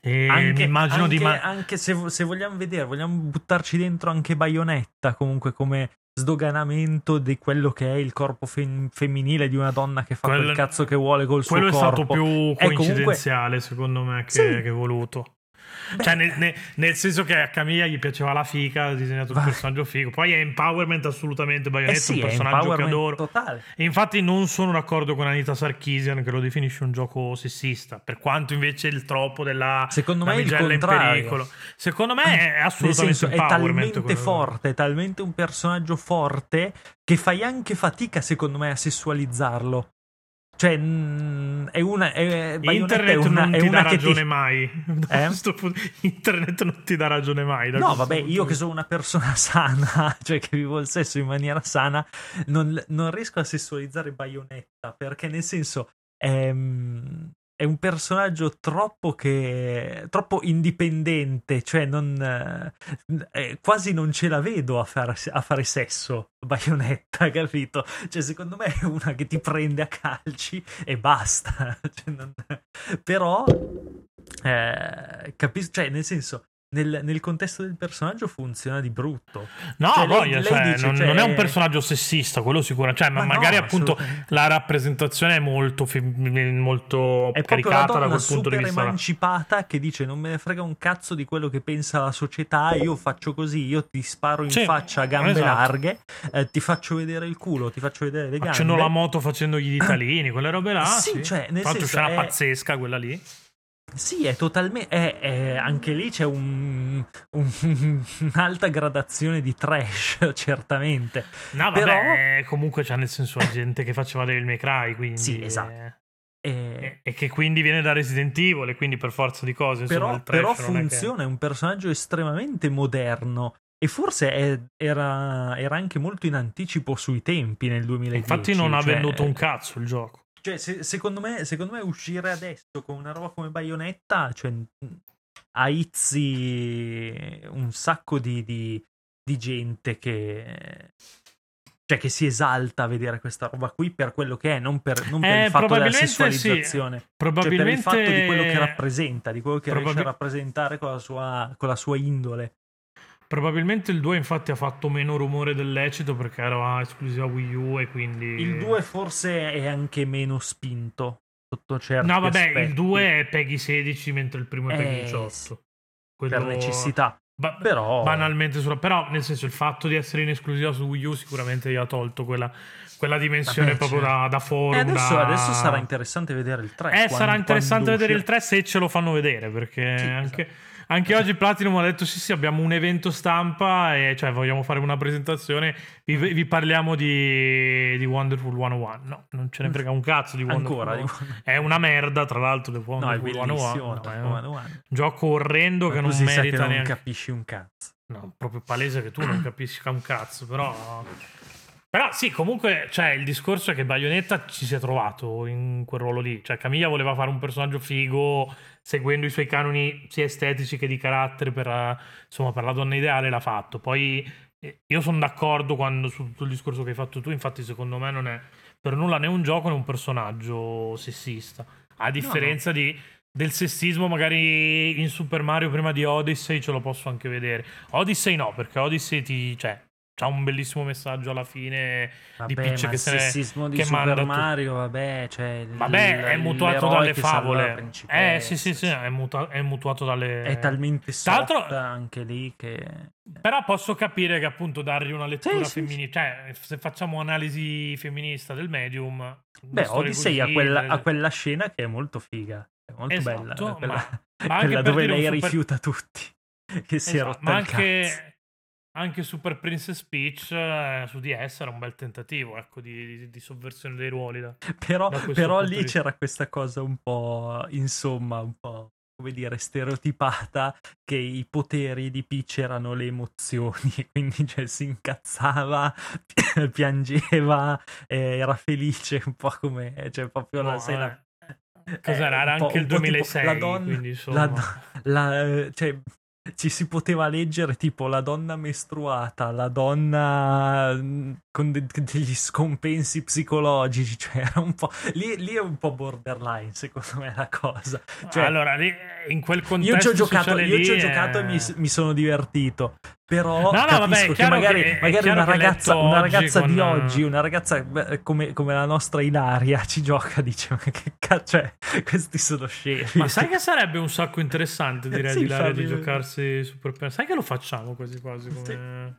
e Anche, immagino anche, di... ma- anche se, se vogliamo vedere, vogliamo buttarci dentro anche Bayonetta, comunque come sdoganamento di quello che è il corpo fem- femminile di una donna che fa Quello- quel cazzo che vuole col suo Quello è corpo. stato più comunque- coincidenziale, secondo me, che, Sì. che voluto. Cioè, nel, nel- nel senso che a Camilla gli piaceva la fica, ha disegnato un personaggio figo. Poi è empowerment assolutamente eh Bayonetta, sì, un personaggio che adoro. totale. E infatti non sono d'accordo con Anita Sarkeesian che lo definisce un gioco sessista, per quanto invece il troppo della Secondo me è il in pericolo. Secondo me è assolutamente senso, è talmente forte, è talmente un personaggio forte che fai anche fatica, secondo me, a sessualizzarlo. Cioè, mh, è una. È, Internet è una, non ti dà ragione ti... mai. Eh? [laughs] Internet non ti dà ragione mai. No, vabbè, io che sono una persona [laughs] sana, cioè che vivo il sesso in maniera sana, non, non riesco a sessualizzare Bayonetta perché, nel senso, ehm, è un personaggio troppo che troppo indipendente, cioè non eh, quasi non ce la vedo a fare, a fare sesso Bayonetta, [laughs] capito? Cioè secondo me è una che ti prende a calci e basta. [laughs] Cioè, non... Però eh, capisco, cioè nel senso nel, nel, contesto del personaggio funziona di brutto. No, cioè, voglia, lei, cioè, lei dice, non, cioè... non, è un personaggio sessista, quello sicuramente. Cioè, ma, Ma magari no, appunto la rappresentazione è molto, molto è caricata da quel punto di vista. È emancipata che dice non me ne frega un cazzo di quello che pensa la società, io faccio così, io ti sparo in sì, faccia a gambe esatto. larghe, eh, ti faccio vedere il culo, ti faccio vedere le gambe. Accendo la moto facendo gli ditalini, quelle robe là. Sì, sì. cioè, nel l'altro senso c'è una è... pazzesca quella lì. Sì, è totalmente. È, è, anche lì c'è un, un, [laughs] un'alta gradazione di trash, [laughs] certamente. No, Però... vabbè, comunque c'è nel senso la gente che faceva Devil May Cry, quindi. Sì, esatto. E... E, e... che quindi viene da Resident Evil e quindi per forza di cose. Però, insomma, però che... funziona, è un personaggio estremamente moderno. E forse è, era, era, anche molto in anticipo sui tempi nel 2010. Infatti, non cioè... ha venduto un cazzo il gioco. Cioè, se, secondo, me, secondo me uscire adesso con una roba come Bayonetta, cioè, aizzi un sacco di, di, di gente che, cioè, che si esalta a vedere questa roba qui per quello che è, non per, non per eh, il fatto della sessualizzazione, sì. probabilmente... cioè per il fatto di quello che rappresenta, di quello che Probabil... riesce a rappresentare con la sua, con la sua indole. Probabilmente il 2 infatti ha fatto meno rumore del lecito perché era esclusiva Wii U e quindi... Il 2 forse è anche meno spinto sotto certi No vabbè, aspetti. il 2 è Peggy 16 mentre il primo è Peggy eh, 18. Quello... Per necessità. Ba- però... Banalmente, sulla... però nel senso il fatto di essere in esclusiva su Wii U sicuramente gli ha tolto quella, quella dimensione vabbè, proprio da, da forum. E adesso, da... adesso, sarà interessante vedere il 3. Eh, quando, sarà interessante vedere uscirà. il 3 se ce lo fanno vedere perché Sì, anche... esatto. Anche oggi Platinum ha detto: Sì, sì, abbiamo un evento stampa e cioè vogliamo fare una presentazione. Vi, vi parliamo di, di, Wonderful 101. No, non ce ne frega un cazzo di Wonderful Ancora, 101. È una merda, tra l'altro. No, è Wonderful bellissimo. 101. No, è un 101. gioco orrendo Ma che non merita che non neanche. capisci un cazzo. No, proprio palese che tu non capisci un cazzo, però. Però sì, comunque, cioè, il discorso è che Bayonetta ci si è trovato in quel ruolo lì. Cioè, Camilla voleva fare un personaggio figo, seguendo i suoi canoni sia estetici che di carattere per, insomma, per la donna ideale, l'ha fatto. Poi eh, io sono d'accordo quando, sul, sul discorso che hai fatto tu, infatti secondo me non è per nulla né un gioco né un personaggio sessista. A differenza no. di del sessismo magari in Super Mario prima di Odyssey ce lo posso anche vedere. Odyssey no, perché Odyssey ti... Cioè, c'ha un bellissimo messaggio alla fine vabbè, di Peach che se ne di che Super Mario, vabbè, cioè Vabbè, il, è mutuato dalle favole. Eh, sì, sì, sì, è, muta- è mutuato dalle È talmente soft anche lì che Però posso capire che appunto dargli una lettura Sì, sì, femminile, cioè se facciamo analisi femminista del medium, Beh, Odyssey ha quella, delle- ha quella scena che è molto figa, è molto Esatto, bella, ma- quella, ma anche quella dove lei super- rifiuta tutti, [laughs] che si è Esatto, rotta ma il cazzo. Anche, Super Princess Peach eh, su DS era un bel tentativo ecco, di, di- di sovversione dei ruoli. Da. [laughs] Però, da però lì c'era questa cosa un po', insomma, un po', come dire, stereotipata, che i poteri di Peach erano le emozioni, [laughs] quindi cioè, si incazzava, pi- [laughs] piangeva, eh, era felice, un po' come, cioè proprio la, No, sai, la- eh, Cos'era? Era un po'- anche il un po' tipo 2006, la donna- quindi insomma... la, la- eh, cioè, ci si poteva leggere tipo la donna mestruata, la donna mm, con de- degli scompensi psicologici, [laughs] cioè era un po'... Lì, lì è un po' borderline secondo me la cosa. Cioè, allora, lì, in quel contesto io ci ho giocato, io ci ho è- giocato e mi, mi sono divertito. Però No, no, capisco vabbè, è che magari, che- è magari una che ragazza, una ragazza di con- oggi, una ragazza come, come la nostra Ilaria ci gioca, [laughs] dice: Ma che cazzo, cioè, questi sono scemi. Ma sai che sarebbe un sacco interessante, direi, [laughs] Sì, di di giocarsi Super Pen- Sai che lo facciamo quasi quasi come,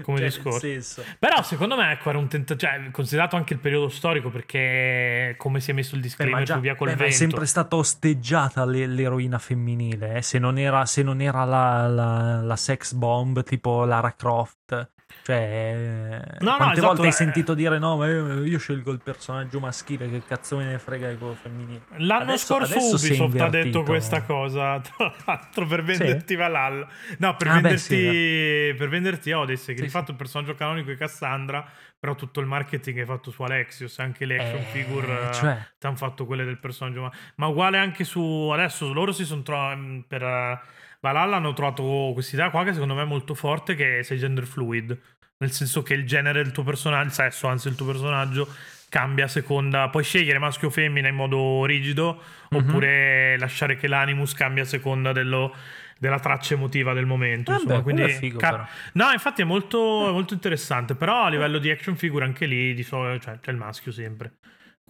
come Cioè, discorso. Però secondo me ecco, era un tentativo, cioè, considerato anche il periodo storico, perché come si è messo il Beh, disclaimer ma già- via col beh, ma è vento. sempre stata osteggiata l'e- l'eroina femminile. eh. Se non era, se non era la, la- la sex bomb tipo Lara Croft, Cioè, No, no, quante esatto, volte hai eh. sentito dire no, ma io, io scelgo il personaggio maschile, che cazzo me ne frega di quello femminile. L'anno Adesso- scorso adesso Ubisoft ha detto questa cosa, tra l'altro per venderti Valhalla. No, per Ah, beh, venderti, sì, per venderti Odyssey, che Sì, di fatto il personaggio canonico è Cassandra, però tutto il marketing è fatto su Alexios, anche le action Eh, figure eh, cioè. ti hanno fatto quelle del personaggio. Ma, ma uguale anche su... Adesso loro si sono trovati... Per eh, Valhalla hanno trovato questa idea qua che secondo me è molto forte, che sei gender fluid. Nel senso che il genere del tuo personaggio, il sesso, anzi il tuo personaggio, cambia a seconda. Puoi scegliere maschio o femmina in modo rigido, Mhm. oppure lasciare che l'animus cambia a seconda dello- della traccia emotiva del momento. Vabbè, insomma, quello quindi figo, ca-. No, infatti è molto, molto interessante. Però a livello di action figure, anche lì di solito cioè, c'è il maschio sempre.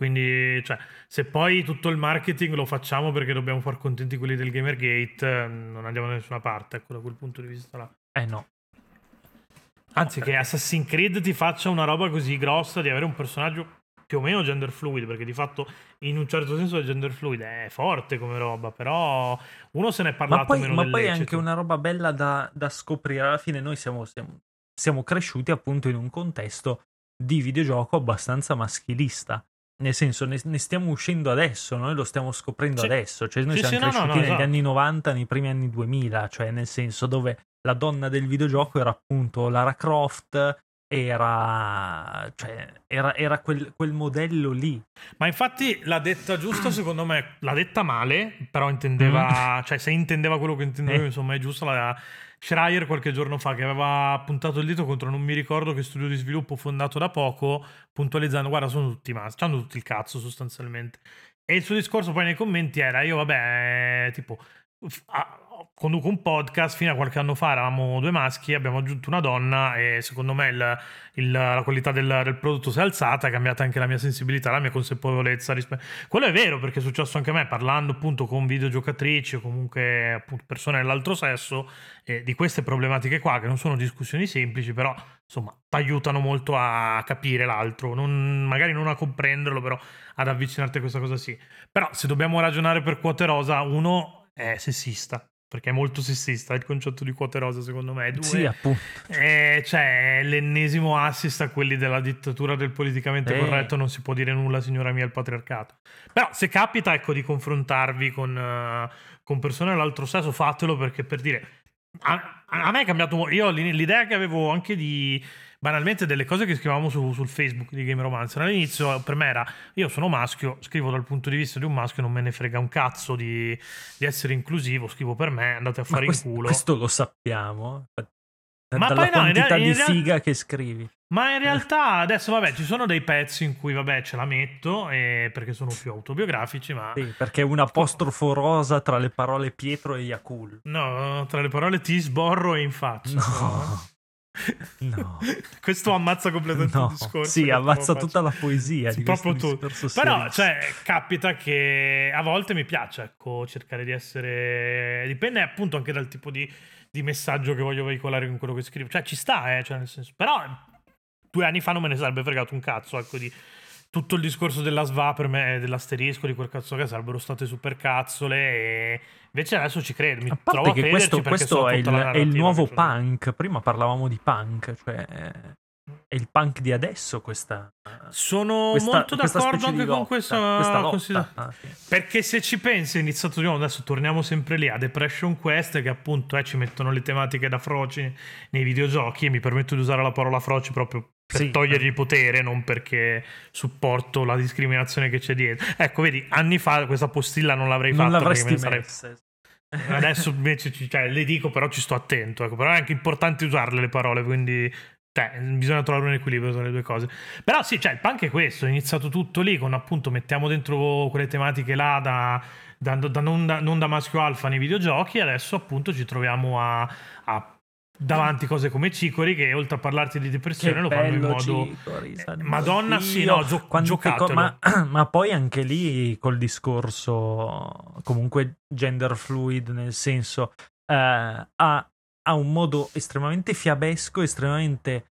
Quindi, cioè, se poi tutto il marketing lo facciamo perché dobbiamo far contenti quelli del Gamergate, eh, non andiamo da nessuna parte. Ecco, da quel punto di vista là. Eh no. Anzi, che Assassin's Creed ti faccia una roba così grossa di avere un personaggio più o meno gender fluid, perché di fatto in un certo senso il gender fluid è forte come roba, però uno se ne è parlato Ma poi, meno ma poi è anche una roba bella da, da scoprire. Alla fine noi siamo, siamo- siamo cresciuti appunto in un contesto di videogioco abbastanza maschilista. Nel senso, ne, ne stiamo uscendo adesso, noi lo stiamo scoprendo Sì. adesso. Cioè, noi Sì, siamo sì, no, no, cresciuti no, negli esatto. anni 90, nei primi anni 2000, cioè nel senso dove la donna del videogioco era appunto Lara Croft, era, cioè, era, era quel, quel modello lì. Ma infatti l'ha detta giusta, [clears throat] secondo me, l'ha detta male, però intendeva, cioè se intendeva quello che intendevo, Mm. Eh. insomma, è giusto. La Schreier qualche giorno fa che aveva puntato il dito contro non mi ricordo che studio di sviluppo fondato da poco, puntualizzando, guarda, sono tutti maschi, hanno tutti il cazzo sostanzialmente. E il suo discorso poi nei commenti era, io vabbè, eh, tipo, conduco un podcast, fino a qualche anno fa eravamo due maschi, abbiamo aggiunto una donna e secondo me il- il- la qualità del, del prodotto si è alzata, è cambiata anche la mia sensibilità, la mia consapevolezza. rispetto Quello è vero perché è successo anche a me parlando appunto con videogiocatrici o comunque appunto persone dell'altro sesso eh, di queste problematiche qua che non sono discussioni semplici, però insomma ti aiutano molto a capire l'altro, non- magari non a comprenderlo, però ad avvicinarti a questa cosa sì. Però se dobbiamo ragionare per quote rosa, uno è sessista. Perché è molto sessista il concetto di quote rosa, secondo me. Due, Sì, appunto. eh, cioè, è l'ennesimo assist a quelli della dittatura del politicamente Eh. corretto, non si può dire nulla, signora mia, il patriarcato. Però se capita, ecco, di confrontarvi con, eh, con persone dell'altro sesso, fatelo perché per dire... A, a me è cambiato... Io l'idea che avevo anche di... Banalmente delle cose che scrivevamo su- sul Facebook di Game Romancer all'inizio per me era io sono maschio, scrivo dal punto di vista di un maschio, non me ne frega un cazzo di, di essere inclusivo, scrivo per me, andate a fare quest- in culo. questo lo sappiamo. Da- Ma dalla poi no, in quantità rea- in di rea- figa che scrivi. Ma in realtà adesso, vabbè, ci sono dei pezzi in cui, vabbè, ce la metto eh, perché sono più autobiografici, ma Sì, perché un apostrofo rosa tra le parole Pietro e Yakul. no, tra le parole ti sborro e in faccia. No. No. [laughs] Questo ammazza completamente No, il discorso. sì, ammazza tutta la poesia Sì, di proprio questo tu. discorso Però, cioè, capita che a volte mi piace, ecco, cercare di essere... Dipende appunto anche dal tipo di, di messaggio che voglio veicolare con quello che scrivo. Cioè, ci sta, eh, cioè, nel senso... Però due anni fa non me ne sarebbe fregato un cazzo, ecco, di... Tutto il discorso della SVA per me, dell'asterisco, di quel cazzo che sarebbero state super cazzole e invece adesso ci credo, mi a trovo parte a che crederci questo, questo è, il, è il nuovo punk. Prima parlavamo di punk, cioè è il punk di adesso questa, Sono questa, molto questa d'accordo anche con lotta, questa, questa lotta. considera- Ah, sì. Perché se ci pensi, è iniziato di nuovo, adesso torniamo sempre lì a Depression Quest, che appunto eh, ci mettono le tematiche da froci nei videogiochi, e mi permetto di usare la parola froci proprio per Sì. togliergli potere, non perché supporto la discriminazione che c'è dietro. Ecco, vedi, anni fa questa postilla non l'avrei Non fatta perché me sarebbe... Adesso invece ci- cioè, le dico, però ci sto attento. Ecco. Però è anche importante usarle le parole, quindi cioè, bisogna trovare un equilibrio tra le due cose. Però sì, cioè, il punk è questo, è iniziato tutto lì con appunto mettiamo dentro quelle tematiche là da, da- da- non, da non da maschio alfa nei videogiochi e adesso appunto ci troviamo a, a davanti cose come Cicori che oltre a parlarti di depressione Che lo fanno in modo... Cicori, Eh, Madonna, sì, Dio. no, gio- co- ma, [clears throat] ma poi anche lì col discorso comunque gender fluid, nel senso eh, ha, ha un modo estremamente fiabesco, estremamente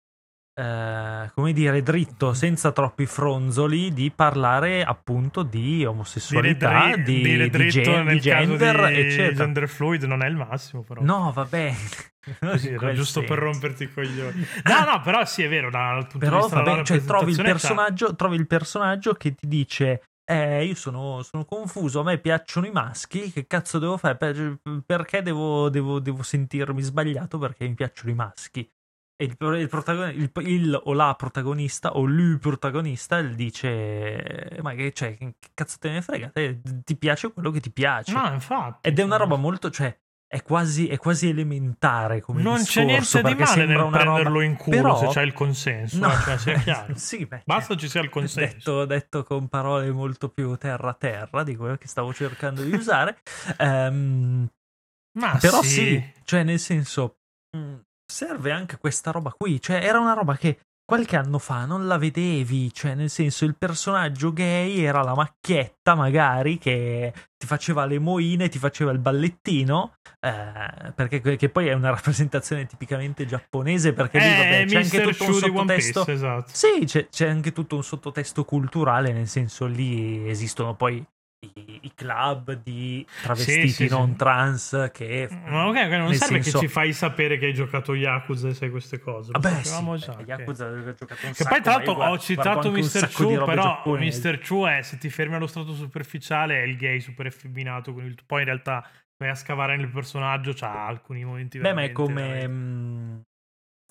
eh, come dire, dritto, senza troppi fronzoli, di parlare appunto di omosessualità, Dire dri- di, dire di gen- nel di gender, caso di eccetera. gender fluid non è il massimo, però. No, vabbè. Così, [laughs] giusto per senso. romperti i coglioni. No, no, però sì, è vero, dal punto di Però vista della vabbè, cioè, trovi, il personaggio, trovi il personaggio che ti dice eh, io sono, sono confuso, a me piacciono i maschi, che cazzo devo fare? Per- perché devo, devo- devo sentirmi sbagliato perché mi piacciono i maschi? Il, il, il- il o la protagonista o lui protagonista dice ma che, cioè, che cazzo te ne frega? Te- ti piace quello che ti piace. No, infatti. Ed è una roba molto, cioè, è quasi, è quasi elementare come Non discorso, c'è niente di male nel una roba- prenderlo in culo Però- se c'è il consenso. No. eh, cioè, sia [laughs] chiaro. sì, beh, Basta ci sia il consenso. detto, detto con parole molto più terra-terra di quello che stavo cercando di usare. Ehm, Ma però sì. sì. cioè nel senso, mh, serve anche questa roba qui. Cioè era una roba che qualche anno fa non la vedevi. Cioè nel senso il personaggio gay era la macchietta magari che ti faceva le moine, ti faceva il ballettino. eh, perché che poi è una [laughs] rappresentazione tipicamente giapponese perché lì vabbè, Eh, c'è anche tutto un sottotesto Piece, esatto. sì, c'è, c'è anche tutto un sottotesto culturale, nel senso lì esistono poi i, i club di travestiti Sì, sì, non sì. trans che... Ma ok, ok, non serve senso- che ci fai sapere che hai giocato Yakuza e sai queste cose. Vabbè, sapevamo beh, già, ok. Yakuza aveva giocato un Che sacco, poi, tra l'altro, ho citato Mr. Chu, però giapponesi. Mr. Chu è, se ti fermi allo strato superficiale, è il gay super effeminato. il- Poi in realtà vai a scavare nel personaggio, c'ha alcuni momenti Beh, ma è come... mh,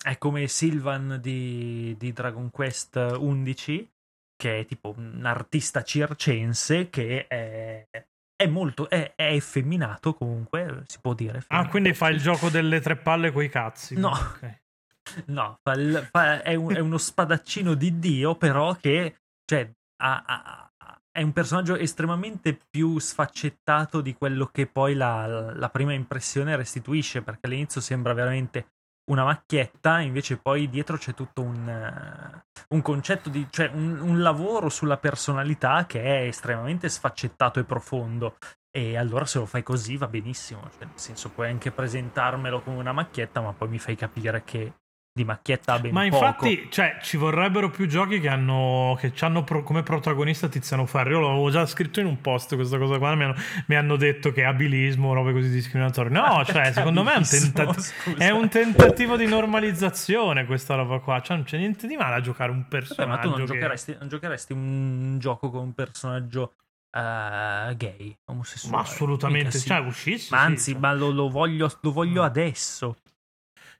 È come Sylvan di, di Dragon Quest 11, che è tipo un artista circense che è, è molto... È, è effeminato comunque, si può dire. Ah, quindi fa il gioco delle tre palle coi cazzi. No. Ok. [laughs] No, fa il- fa- è, un- è uno spadaccino di Dio, però che cioè, ha- ha- è un personaggio estremamente più sfaccettato di quello che poi la, la prima impressione restituisce, perché all'inizio sembra veramente una macchietta, invece poi dietro c'è tutto un, eh, un concetto di, cioè un, un lavoro sulla personalità che è estremamente sfaccettato e profondo. E allora se lo fai così va benissimo, cioè, nel senso puoi anche presentarmelo come una macchietta, ma poi mi fai capire che di macchietta ben Ma poco. infatti, cioè, ci vorrebbero più giochi che hanno che hanno come protagonista Tiziano Ferro. Io l'avevo già scritto in un post questa cosa qua. Mi hanno, mi hanno detto che è abilismo, robe così discriminatorie. No, [laughs] cioè, secondo me è un, tentativo, Scusa. è un tentativo di normalizzazione questa roba qua. Cioè, non c'è niente di male a giocare un Vabbè, personaggio. ma tu non che- giocheresti, non giocheresti un gioco con un personaggio eh, gay, omosessuale. Ma assolutamente, Mica sì. cioè, uscissi. Ma sì, anzi, cioè. ma lo, lo voglio, lo voglio No. adesso.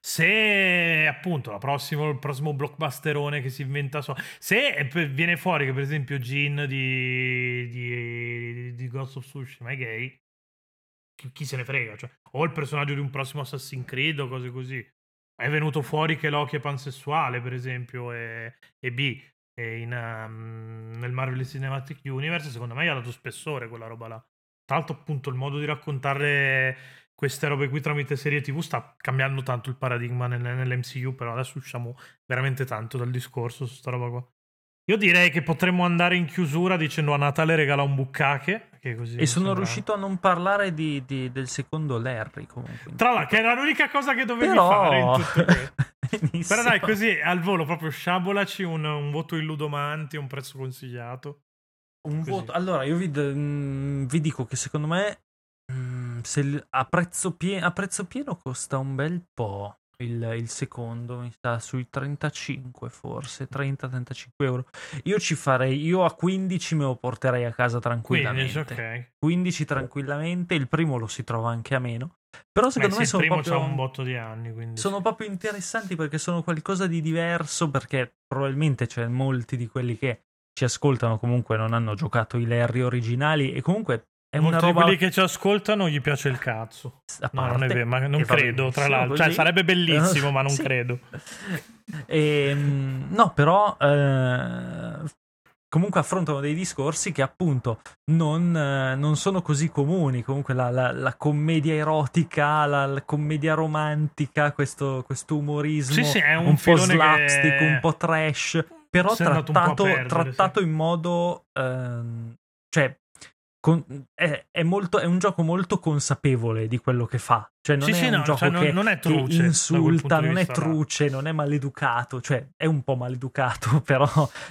Se appunto prossimo, il prossimo blockbusterone che si inventa so, se eh, viene fuori che per esempio Jin di, di, di Ghost of Tsushima è gay, chi, chi se ne frega? Cioè, o il personaggio di un prossimo Assassin's Creed o cose così. È venuto fuori che Loki è pansessuale, per esempio, e, e B. E in, um, nel Marvel Cinematic Universe, secondo me gli ha dato spessore quella roba là. Tra l'altro, appunto, il modo di raccontare queste robe qui tramite serie TV sta cambiando tanto il paradigma nel- nell'MCU, però adesso usciamo veramente tanto dal discorso su sta roba qua. Io direi che potremmo andare in chiusura dicendo a Natale regala un buccache. E sono sembra- riuscito a non parlare di, di- del secondo Larry comunque. Tra l'altro, che era l'unica cosa che dovevi Però... fare in tutto questo. [laughs] Però dai, così al volo proprio sciabolaci un, un voto in Ludomanti, un prezzo consigliato. Un Così. voto. Allora, io vi, d- mm, vi dico che secondo me se a, prezzo pie- a prezzo pieno costa un bel po'. Il, il secondo mi sta sui 35 forse 30-35 euro io ci farei io a 15 me lo porterei a casa tranquillamente 15, ok. 15 tranquillamente il primo lo si trova anche a meno però Beh, secondo sì, me sono proprio un botto di anni, quindi... sono proprio interessanti perché sono qualcosa di diverso perché probabilmente c'è molti di quelli che ci ascoltano comunque non hanno giocato i Larry originali e comunque è Molti una roba quelli che ci ascoltano gli piace il cazzo. No, non è vero, ma non credo, tra l'altro. Cioè, sarebbe bellissimo, ma non [laughs] Sì. credo. Ehm, no, però eh, comunque affrontano dei discorsi che appunto non, eh, non sono così comuni. Comunque la, la- la commedia erotica, la, la commedia romantica, questo, questo umorismo Sì, sì, è un un, po' slapstick, che- un po' trash, però un po' trattato, perdere, trattato sì. in modo... ehm, cioè, con- è, è molto- è un gioco molto consapevole di quello che fa. Cioè non Sì, è sì, un no, gioco cioè non- che, non è truce, insulta, non è vista truce, non è maleducato, cioè è un po' maleducato, [laughs] però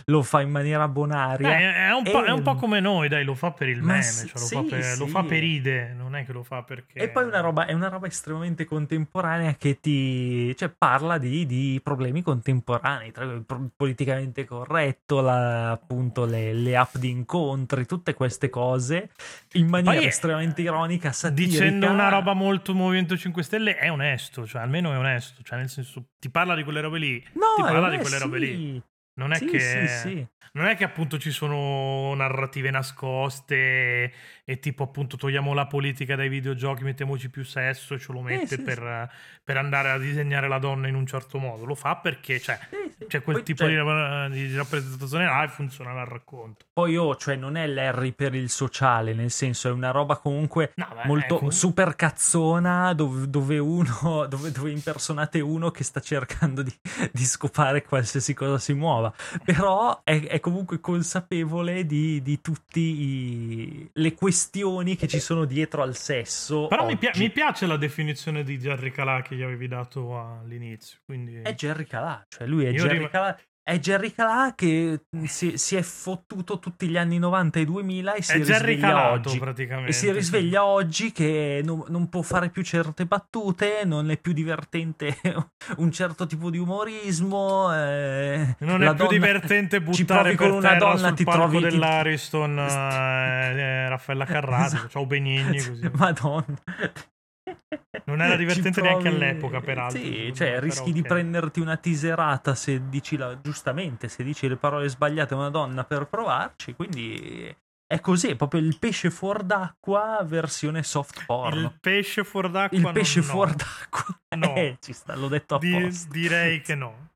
lo fa in maniera bonaria. Eh, è, un po', è un po' E- come noi, dai, lo fa per il Ma meme, sì, cioè lo, sì, fa per, lo sì. fa per ide, non è che lo fa perché... E poi una roba, è una roba estremamente contemporanea che ti cioè, parla di, di problemi contemporanei, tra il politicamente corretto, la- appunto le, le app di incontri, tutte queste cose in maniera Poi, estremamente ironica, satirica. Dicendo una roba molto Movimento 5 Stelle è onesto, cioè almeno è onesto, cioè nel senso ti parla di quelle robe lì, No, ti parla eh, di quelle sì. robe lì. Non è Sì, che sì, sì. non è che appunto ci sono narrative nascoste e tipo appunto togliamo la politica dai videogiochi, mettiamoci più sesso e ce lo mette sì, per, per andare a disegnare la donna in un certo modo. Lo fa perché cioè, c'è quel Poi, tipo cioè, di, rappresentazione là e funziona al racconto. Poi oh, cioè non è Larry per il sociale, nel senso è una roba comunque No, beh, molto comunque- super cazzona dove, dove uno [laughs] dove, dove impersonate uno che sta cercando di, di scopare qualsiasi cosa si muova però è, è comunque consapevole di, di tutte le questioni che ci sono dietro al sesso Però mi, pia- mi piace la definizione di Jerry Calà che gli avevi dato all'inizio. Quindi... è Jerry Calà cioè lui è Io Jerry rim- Calà è Jerry Calà che si, si è fottuto tutti gli anni 90 e 2000 e si è Jerry risveglia Calato oggi praticamente. E si risveglia oggi che non, non può fare più certe battute, non è più divertente [laughs] un certo tipo di umorismo. eh, Non è più divertente buttare con una donna, sul ti trovi ti- dell'Ariston [laughs] eh, eh, Raffaella Carrati, Esatto. ciao Benigni così. [laughs] Madonna. Non era [laughs] divertente provi- neanche all'epoca, peraltro, Sì, cioè me, rischi però di prenderti una tiserata se dici la, giustamente, se dici le parole sbagliate a una donna per provarci, quindi è così, è proprio il pesce fuor d'acqua versione soft porn. Il pesce fuor d'acqua Il pesce non- no. fuor d'acqua. No. [laughs] Eh, ci sta, l'ho detto Di- apposta. direi che [laughs] no.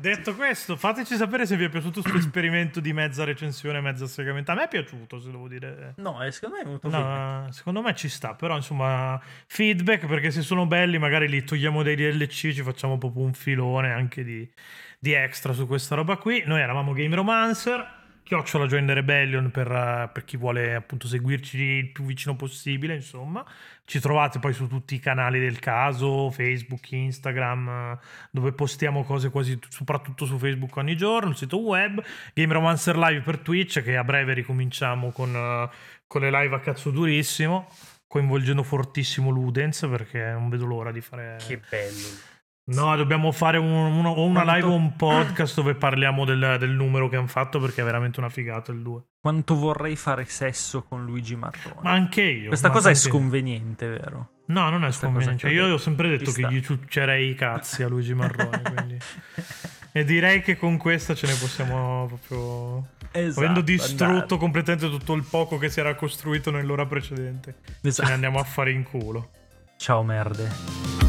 Detto questo, fateci sapere se vi è piaciuto questo esperimento di mezza recensione, mezza segmento. A me è piaciuto, se devo dire. No, eh, secondo me è bene. No, secondo me ci sta, però insomma, feedback perché se sono belli magari li togliamo dai DLC, ci facciamo proprio un filone anche di, di extra su questa roba qui. Noi eravamo Game Romancer, chiocciola Join the Rebellion per, eh, per chi vuole appunto seguirci il più vicino possibile, insomma. Ci trovate poi su tutti i canali del caso, Facebook, Instagram, eh, dove postiamo cose quasi soprattutto su Facebook ogni giorno, il sito web, Game Romancer Live per Twitch che a breve ricominciamo con, eh, con le live a cazzo durissimo, coinvolgendo fortissimo Ludens perché non vedo l'ora di fare... Che bello. No, dobbiamo fare un- uno- o una Quanto- live o un podcast dove parliamo del, del numero che hanno fatto perché è veramente una figata il 2. Quanto vorrei fare sesso con Luigi Marrone. Ma anche io. Questa cosa è sconveniente, vero? No, non è Questa sconveniente. Io ho sempre detto che gli ciuccerei i cazzi a Luigi Marrone. [laughs] quindi. E direi che con questa ce ne possiamo proprio. Esatto, Avendo distrutto andate. completamente tutto il poco che si era costruito nell'ora precedente, ce Esatto. ne andiamo a fare in culo. Ciao merde.